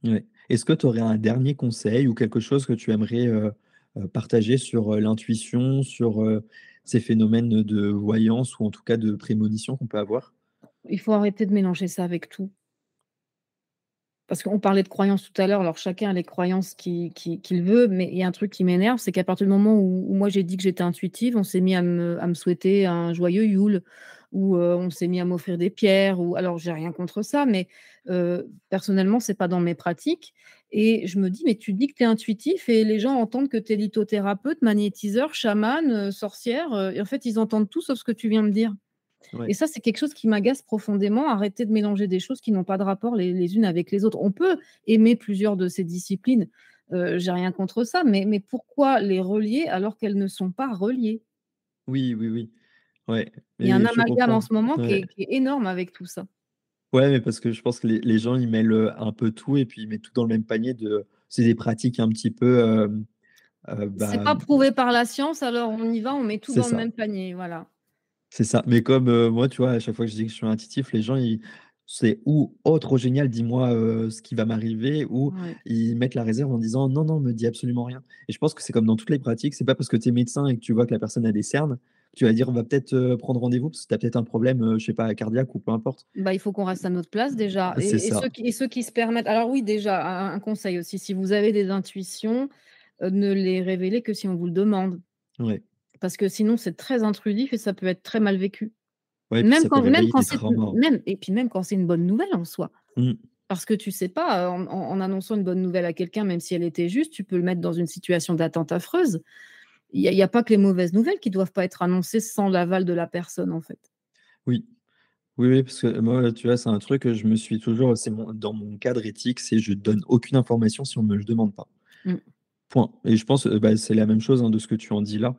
Ouais. Est-ce que tu aurais un dernier conseil ou quelque chose que tu aimerais, heu heu, partager sur, heu, l'intuition, sur, ces phénomènes de voyance ou en tout cas de prémonition qu'on peut avoir? Il faut arrêter de mélanger ça avec tout. Parce qu'on parlait de croyances tout à l'heure, alors chacun a les croyances qui qui qu'il veut, mais il y a un truc qui m'énerve, c'est qu'à partir du moment où moi j'ai dit que j'étais intuitive, on s'est mis à me souhaiter un joyeux Youl ou, heu, on s'est mis à m'offrir des pierres ou alors j'ai rien contre ça, mais, heu, personnellement, c'est pas dans mes pratiques et je me dis: «Mais tu dis que tu es intuitif et les gens entendent que tu es lithothérapeute, magnétiseur, chamane, heu, sorcière, heu et en fait, ils entendent tout sauf ce que tu viens de dire». Et ça, c'est quelque chose qui m'agace profondément. Arrêter de mélanger des choses qui n'ont pas de rapport les les unes avec les autres. On peut aimer plusieurs de ces disciplines, heu, j'ai rien contre ça, mais mais pourquoi les relier alors qu'elles ne sont pas reliées? Oui, oui, oui. Ouais Il y a un amalgame en ce moment qui est qui est énorme avec tout ça. Ouais, mais parce que je pense que les les gens, ils mêlent, heu, un peu tout et puis ils mettent tout dans le même panier de c'est des pratiques un petit peu, heu, C'est bah, pas prouvé par la science, alors on y va, on met tout dans le même panier, voilà. C'est ça, mais comme, moi, tu vois, à chaque fois que je dis que je suis intuitif, les gens, ils c'est ou: «Oh trop génial, dis-moi, ce qui va m'arriver» ou Ouais. ils mettent la réserve en disant: «Non, non, me dis absolument rien» et je pense que c'est comme dans toutes les pratiques, c'est pas parce que tu es médecin et que tu vois que la personne a des cernes, que tu vas dire: «On va peut-être, prendre rendez-vous parce que tu as peut-être un problème, heu, je sais pas, cardiaque ou peu importe». Bah, il faut qu'on reste à notre place déjà et et ceux qui et ceux qui se permettent alors oui, déjà, un conseil aussi, si vous avez des intuitions, ne les révélez que si on vous le demande. Ouais. Parce que sinon, c'est très intrusif et ça peut être très mal vécu. Ouais, Même quand même quand même et puis même quand c'est une bonne nouvelle en soi. Mmh. Parce que tu sais pas, en annonçant une bonne nouvelle à quelqu'un, même si elle était juste, tu peux le mettre dans une situation d'attente affreuse. Il y a pas que les mauvaises nouvelles qui doivent pas être annoncées sans l'aval de la personne, en fait. Oui. Oui, oui, parce que moi, tu vois, c'est un truc que je me suis toujours c'est mon dans mon cadre éthique, c'est je donne aucune information si on me le demande pas. Mmh. Point et je pense, heu, bah, c'est la même chose, hein, de ce que tu en dis là,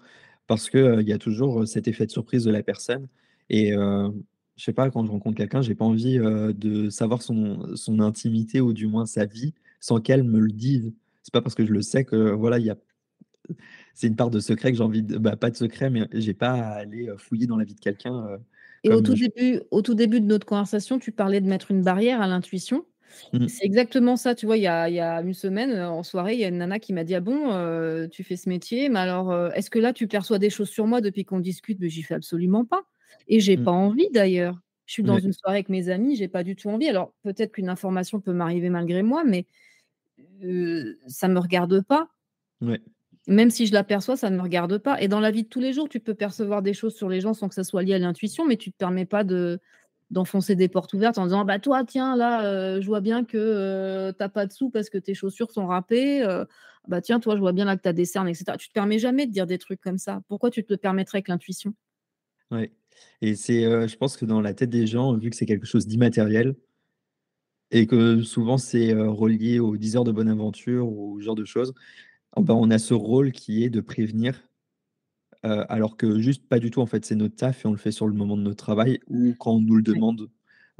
parce que, heu, il y a toujours, cet effet de surprise de la personne et heu, je sais pas, quand je rencontre quelqu'un, j'ai pas envie, de savoir son son intimité ou du moins sa vie sans qu'elle me le dise. C'est pas parce que je le sais que, voilà, il y a c'est une part de secret que j'ai envie de bah, pas de secret, mais j'ai pas à aller, fouiller dans la vie de quelqu'un, Et au tout je début au tout début de notre conversation, tu parlais de mettre une barrière à l'intuition? Mmh, C'est exactement ça, tu vois? Il y a il y a une semaine, heu, en soirée, il y a une nana qui m'a dit: «Ah bon, heu, tu fais ce métier, mais alors, heu, est-ce que là, tu perçois des choses sur moi depuis qu'on discute?» mais j'y fais absolument pas et j'ai mmh, pas envie d'ailleurs. Je suis dans une soirée avec mes amis, j'ai pas du tout envie. Alors peut-être qu'une information peut m'arriver malgré moi, mais, heu, ça me regarde pas. Même si je l'aperçois, ça ne me regarde pas et dans la vie de tous les jours, tu peux percevoir des choses sur les gens sans que ça soit lié à l'intuition, mais tu te permets pas de d'enfoncer des portes ouvertes en disant: «Bah, toi, tiens, là, heu, je vois bien que, heu, tu as pas de sous parce que tes chaussures sont râpées, heu, bah, tiens, toi, je vois bien là que tu as des cernes» et cetera. Tu te permets jamais de dire des trucs comme ça. Pourquoi tu te permettrais avec l'intuition? ouais et c'est, heu, je pense que dans la tête des gens, vu que c'est quelque chose d'immatériel et que souvent c'est, relié aux 10 heures de bonne aventure ou ce genre de choses, ah bah, on a ce rôle qui est de prévenir, heu, alors que juste pas du tout en fait, c'est notre taf et on le fait sur le moment de notre travail ou quand on nous le demande,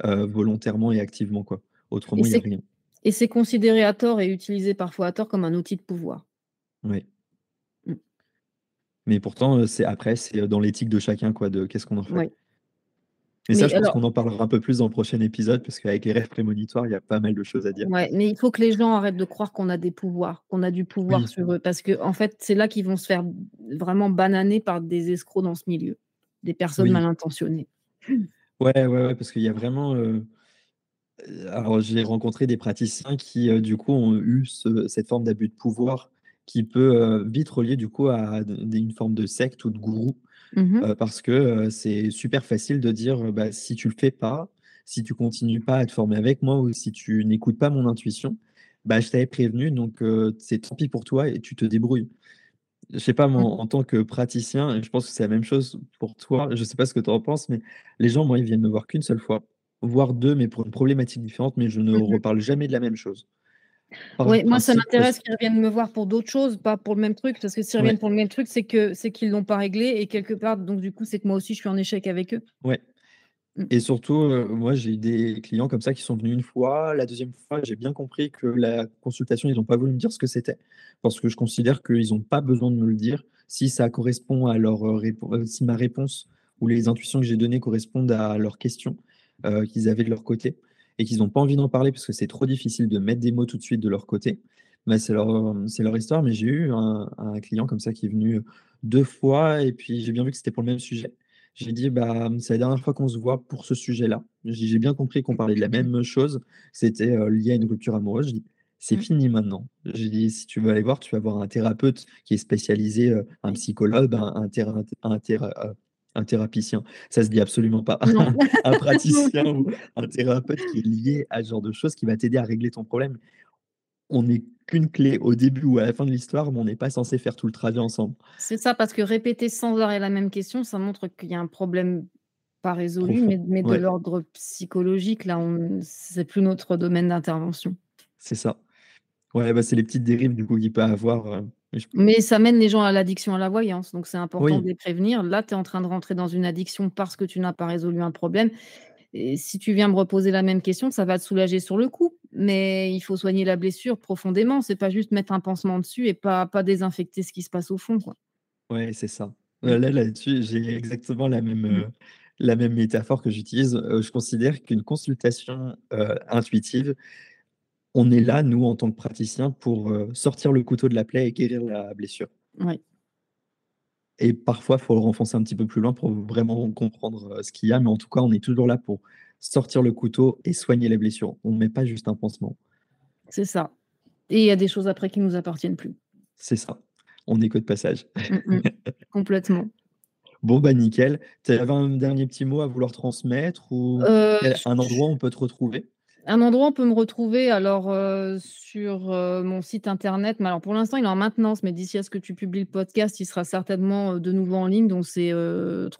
heu, volontairement et activement quoi. Autrement, il y a rien. et c'est considéré à tort et utilisé parfois à tort comme un outil de pouvoir. Ouais, Mmh. mais pourtant, heu, c'est après c'est, dans l'éthique de chacun quoi, de qu'est-ce qu'on en fait. Ouais. Mais ça, je pense qu'on en parlera un peu plus dans le prochain épisode parce qu'avec les rêves prémonitoires, il y a pas mal de choses à dire. Ouais, mais il faut que les gens arrêtent de croire qu'on a des pouvoirs, qu'on a du pouvoir Oui, sur eux, parce qu'en fait, c'est là qu'ils vont se faire vraiment bananer par des escrocs dans ce milieu, des personnes mal intentionnées. Ouais, ouais, ouais, parce qu'il y a vraiment, heu heu, alors j'ai rencontré des praticiens qui, heu, du coup, ont eu ce cette forme d'abus de pouvoir qui peut, vite relier du coup à une forme de secte ou de gourou, Mmh parce que, c'est super facile de dire, «Bah, si tu le fais pas, si tu continues pas à te former avec moi ou si tu n'écoutes pas mon intuition, bah, je t'avais prévenu donc c'est tant pis pour toi et tu te débrouilles» Je sais pas, moi, mmh. en tant que praticien, et je pense que c'est la même chose pour toi, je sais pas ce que tu en penses, mais les gens, moi, ils viennent me voir qu'une seule fois, voire deux, mais pour une problématique différente, mais je ne mmh reparle jamais de la même chose. Oui, moi, ça m'intéresse qu'ils reviennent me voir pour d'autres choses, pas pour le même truc, parce que s'ils reviennent pour le même truc, c'est que c'est qu'ils l'ont pas réglé et quelque part, donc du coup, c'est que moi aussi, je suis en échec avec eux. Ouais. Mmh. Et surtout, moi, j'ai eu des clients comme ça qui sont venus une fois. La deuxième fois, j'ai bien compris que la consultation, ils n'ont pas voulu me dire ce que c'était, parce que je considère qu'ils n'ont pas besoin de me le dire. Si ça correspond à leur si ma réponse ou les intuitions que j'ai données correspondent à leurs questions qu'ils avaient de leur côté et qu'ils n'ont pas envie d'en parler parce que c'est trop difficile de mettre des mots tout de suite de leur côté, bah, c'est leur, c'est leur histoire. Mais j'ai eu un, un, client comme ça qui est venu deux fois et puis j'ai bien vu que c'était pour le même sujet. J'ai dit, bah, c'est la dernière fois qu'on se voit pour ce sujet-là. J'ai bien compris qu'on parlait de la même chose. C'était lié à une rupture amoureuse. Je dis, c'est mmh. fini maintenant. J'ai dit, si tu veux aller voir, tu vas voir un thérapeute qui est spécialisé, un psychologue, un, un, un, un thérapicien. Ça se dit absolument pas. un praticien ou un thérapeute qui est lié à ce genre de choses qui va t'aider à régler ton problème. On n'est qu'une clé au début ou à la fin de l'histoire, mais on n'est pas censé faire tout le trajet ensemble. C'est ça, parce que répéter sans arrêt la même question, ça montre qu'il y a un problème pas résolu, mais, mais, de l'ordre psychologique. Là, c'est plus notre domaine d'intervention. C'est ça. Ouais, bah, c'est les petites dérives du coup qu'il peut avoir. Mais ça mène les gens à l'addiction à la voyance, donc c'est important de les prévenir. Là, tu es en train de rentrer dans une addiction parce que tu n'as pas résolu un problème. Et si tu viens me reposer la même question, ça va te soulager sur le coup. Mais il faut soigner la blessure profondément. C'est pas juste mettre un pansement dessus et pas, pas désinfecter ce qui se passe au fond. Ouais, c'est ça. Mmh. Là, là-dessus, j'ai exactement la même, mmh. euh, la même métaphore que j'utilise. Euh, je considère qu'une consultation euh, intuitive, on est là, nous, en tant que praticiens, pour sortir le couteau de la plaie et guérir la blessure. Oui. Et parfois, il faut le renfoncer un petit peu plus loin pour vraiment comprendre ce qu'il y a, mais en tout cas, on est toujours là pour sortir le couteau et soigner les blessures. On ne met pas juste un pansement. C'est ça. Et il y a des choses après qui ne nous appartiennent plus. C'est ça. On est que de passage. Mmh, mmh. Complètement. Bon, bah nickel. Tu avais un dernier petit mot à vouloir transmettre ou un endroit où on peut te retrouver? Un endroit où on peut me retrouver alors euh, sur euh, mon site internet. Mais alors pour l'instant, il est en maintenance, mais d'ici à ce que tu publies le podcast, il sera certainement euh, de nouveau en ligne. Donc c'est euh, tout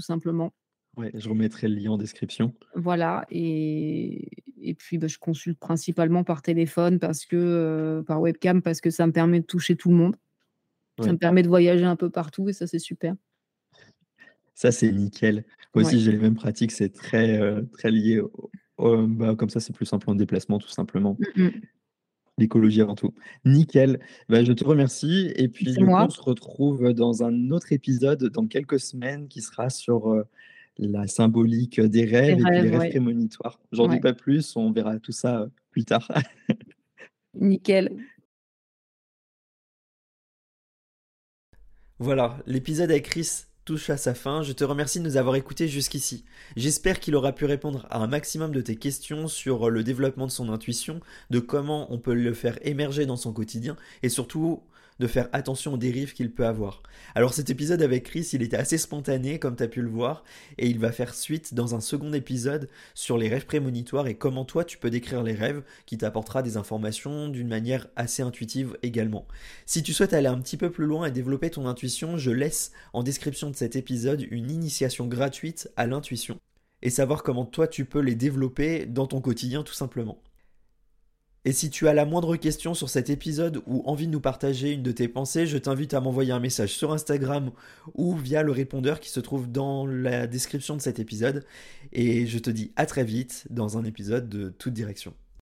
simplement. Ouais, je remettrai le lien en description. Voilà, et, et puis bah, je consulte principalement par téléphone parce que par webcam parce que ça me permet de toucher tout le monde. Ça me permet de voyager un peu partout et ça c'est super. Ça, c'est nickel. Moi aussi, j'ai les mêmes pratiques. C'est très, euh, très lié au, bah, comme ça, c'est plus simple en déplacement, tout simplement. Mmh, mmh. L'écologie avant tout. Nickel. Bah, je te remercie. Et puis, on se retrouve dans un autre épisode dans quelques semaines qui sera sur euh, la symbolique des rêves et les rêves prémonitoires. J'en dis pas plus. On verra tout ça euh, plus tard. Nickel. Voilà, l'épisode avec Chris touche à sa fin. Je te remercie de nous avoir écoutés jusqu'ici. J'espère qu'il aura pu répondre à un maximum de tes questions sur le développement de son intuition, de comment on peut le faire émerger dans son quotidien et surtout de faire attention aux dérives qu'il peut avoir. Alors cet épisode avec Chris, il était assez spontané comme tu as pu le voir et il va faire suite dans un second épisode sur les rêves prémonitoires et comment toi tu peux décrire les rêves qui t'apportera des informations d'une manière assez intuitive également. Si tu souhaites aller un petit peu plus loin et développer ton intuition, je laisse en description de cet épisode une initiation gratuite à l'intuition et savoir comment toi tu peux les développer dans ton quotidien tout simplement. Et si tu as la moindre question sur cet épisode ou envie de nous partager une de tes pensées, je t'invite à m'envoyer un message sur Instagram ou via le répondeur qui se trouve dans la description de cet épisode. Et je te dis à très vite dans un épisode de toute direction.